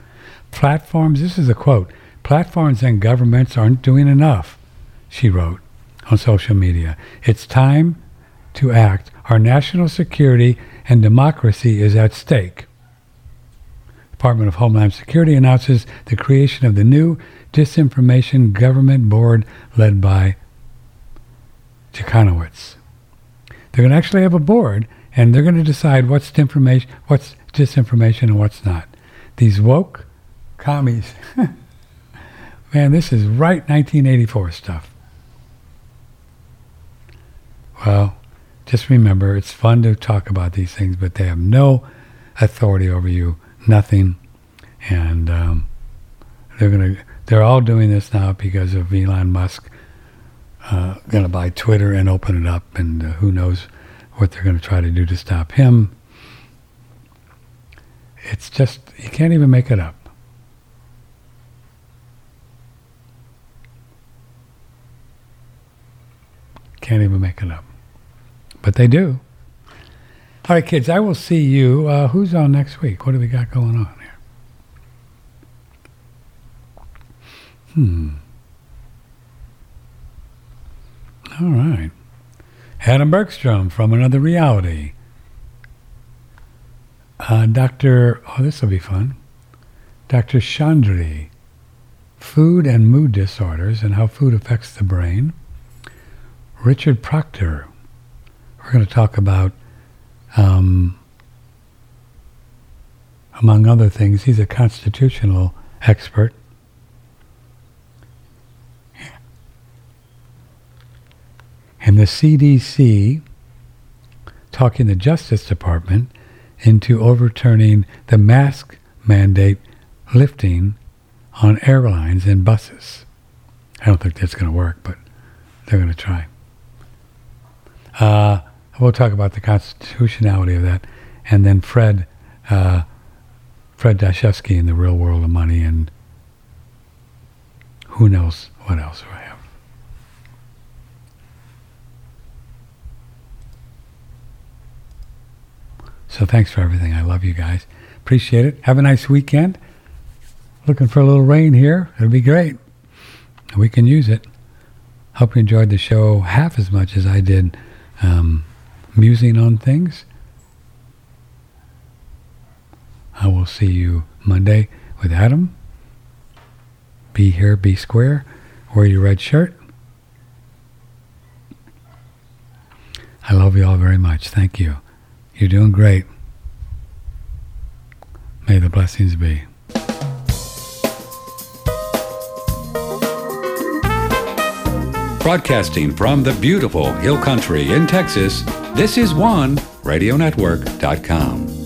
Platforms, this is a quote platforms and governments aren't doing enough, she wrote on social media. It's time to act. Our national security and democracy is at stake. Department of Homeland Security announces the creation of the new Disinformation Government Board led by Jackanowicz. They're going to actually have a board, and they're going to decide what's information, what's disinformation, and what's not. These woke commies, man, this is right 1984 stuff. Well, just remember, it's fun to talk about these things, but they have no authority over you nothing, and um, they're gonna they're all doing this now because of Elon Musk uh, going to buy Twitter and open it up, and uh, who knows what they're going to try to do to stop him. It's just you can't even make it up. Can't even make it up. But they do. All right, kids, I will see you. Uh, who's on next week? What do we got going on here? Hmm. All right. Adam Bergstrom from Another Reality. Uh, Dr. Oh, this will be fun. Dr. Chandri, Food and Mood Disorders and How Food Affects the Brain. Richard Proctor. We're going to talk about, um, among other things, he's a constitutional expert. And the CDC talking the Justice Department into overturning the mask mandate lifting on airlines and buses. I don't think that's going to work, but they're going to try. Uh, we'll talk about the constitutionality of that, and then Fred, uh, Fred Dashevsky in the real world of money, and who knows what else I have. So thanks for everything. I love you guys. Appreciate it. Have a nice weekend. Looking for a little rain here. It'll be great. We can use it. Hope you enjoyed the show half as much as I did um, musing on things. I will see you Monday with Adam. Be here, be square. Wear your red shirt. I love you all very much. Thank you. You're doing great. May the blessings be. Broadcasting from the beautiful Hill Country in Texas, this is one radionetwork.com.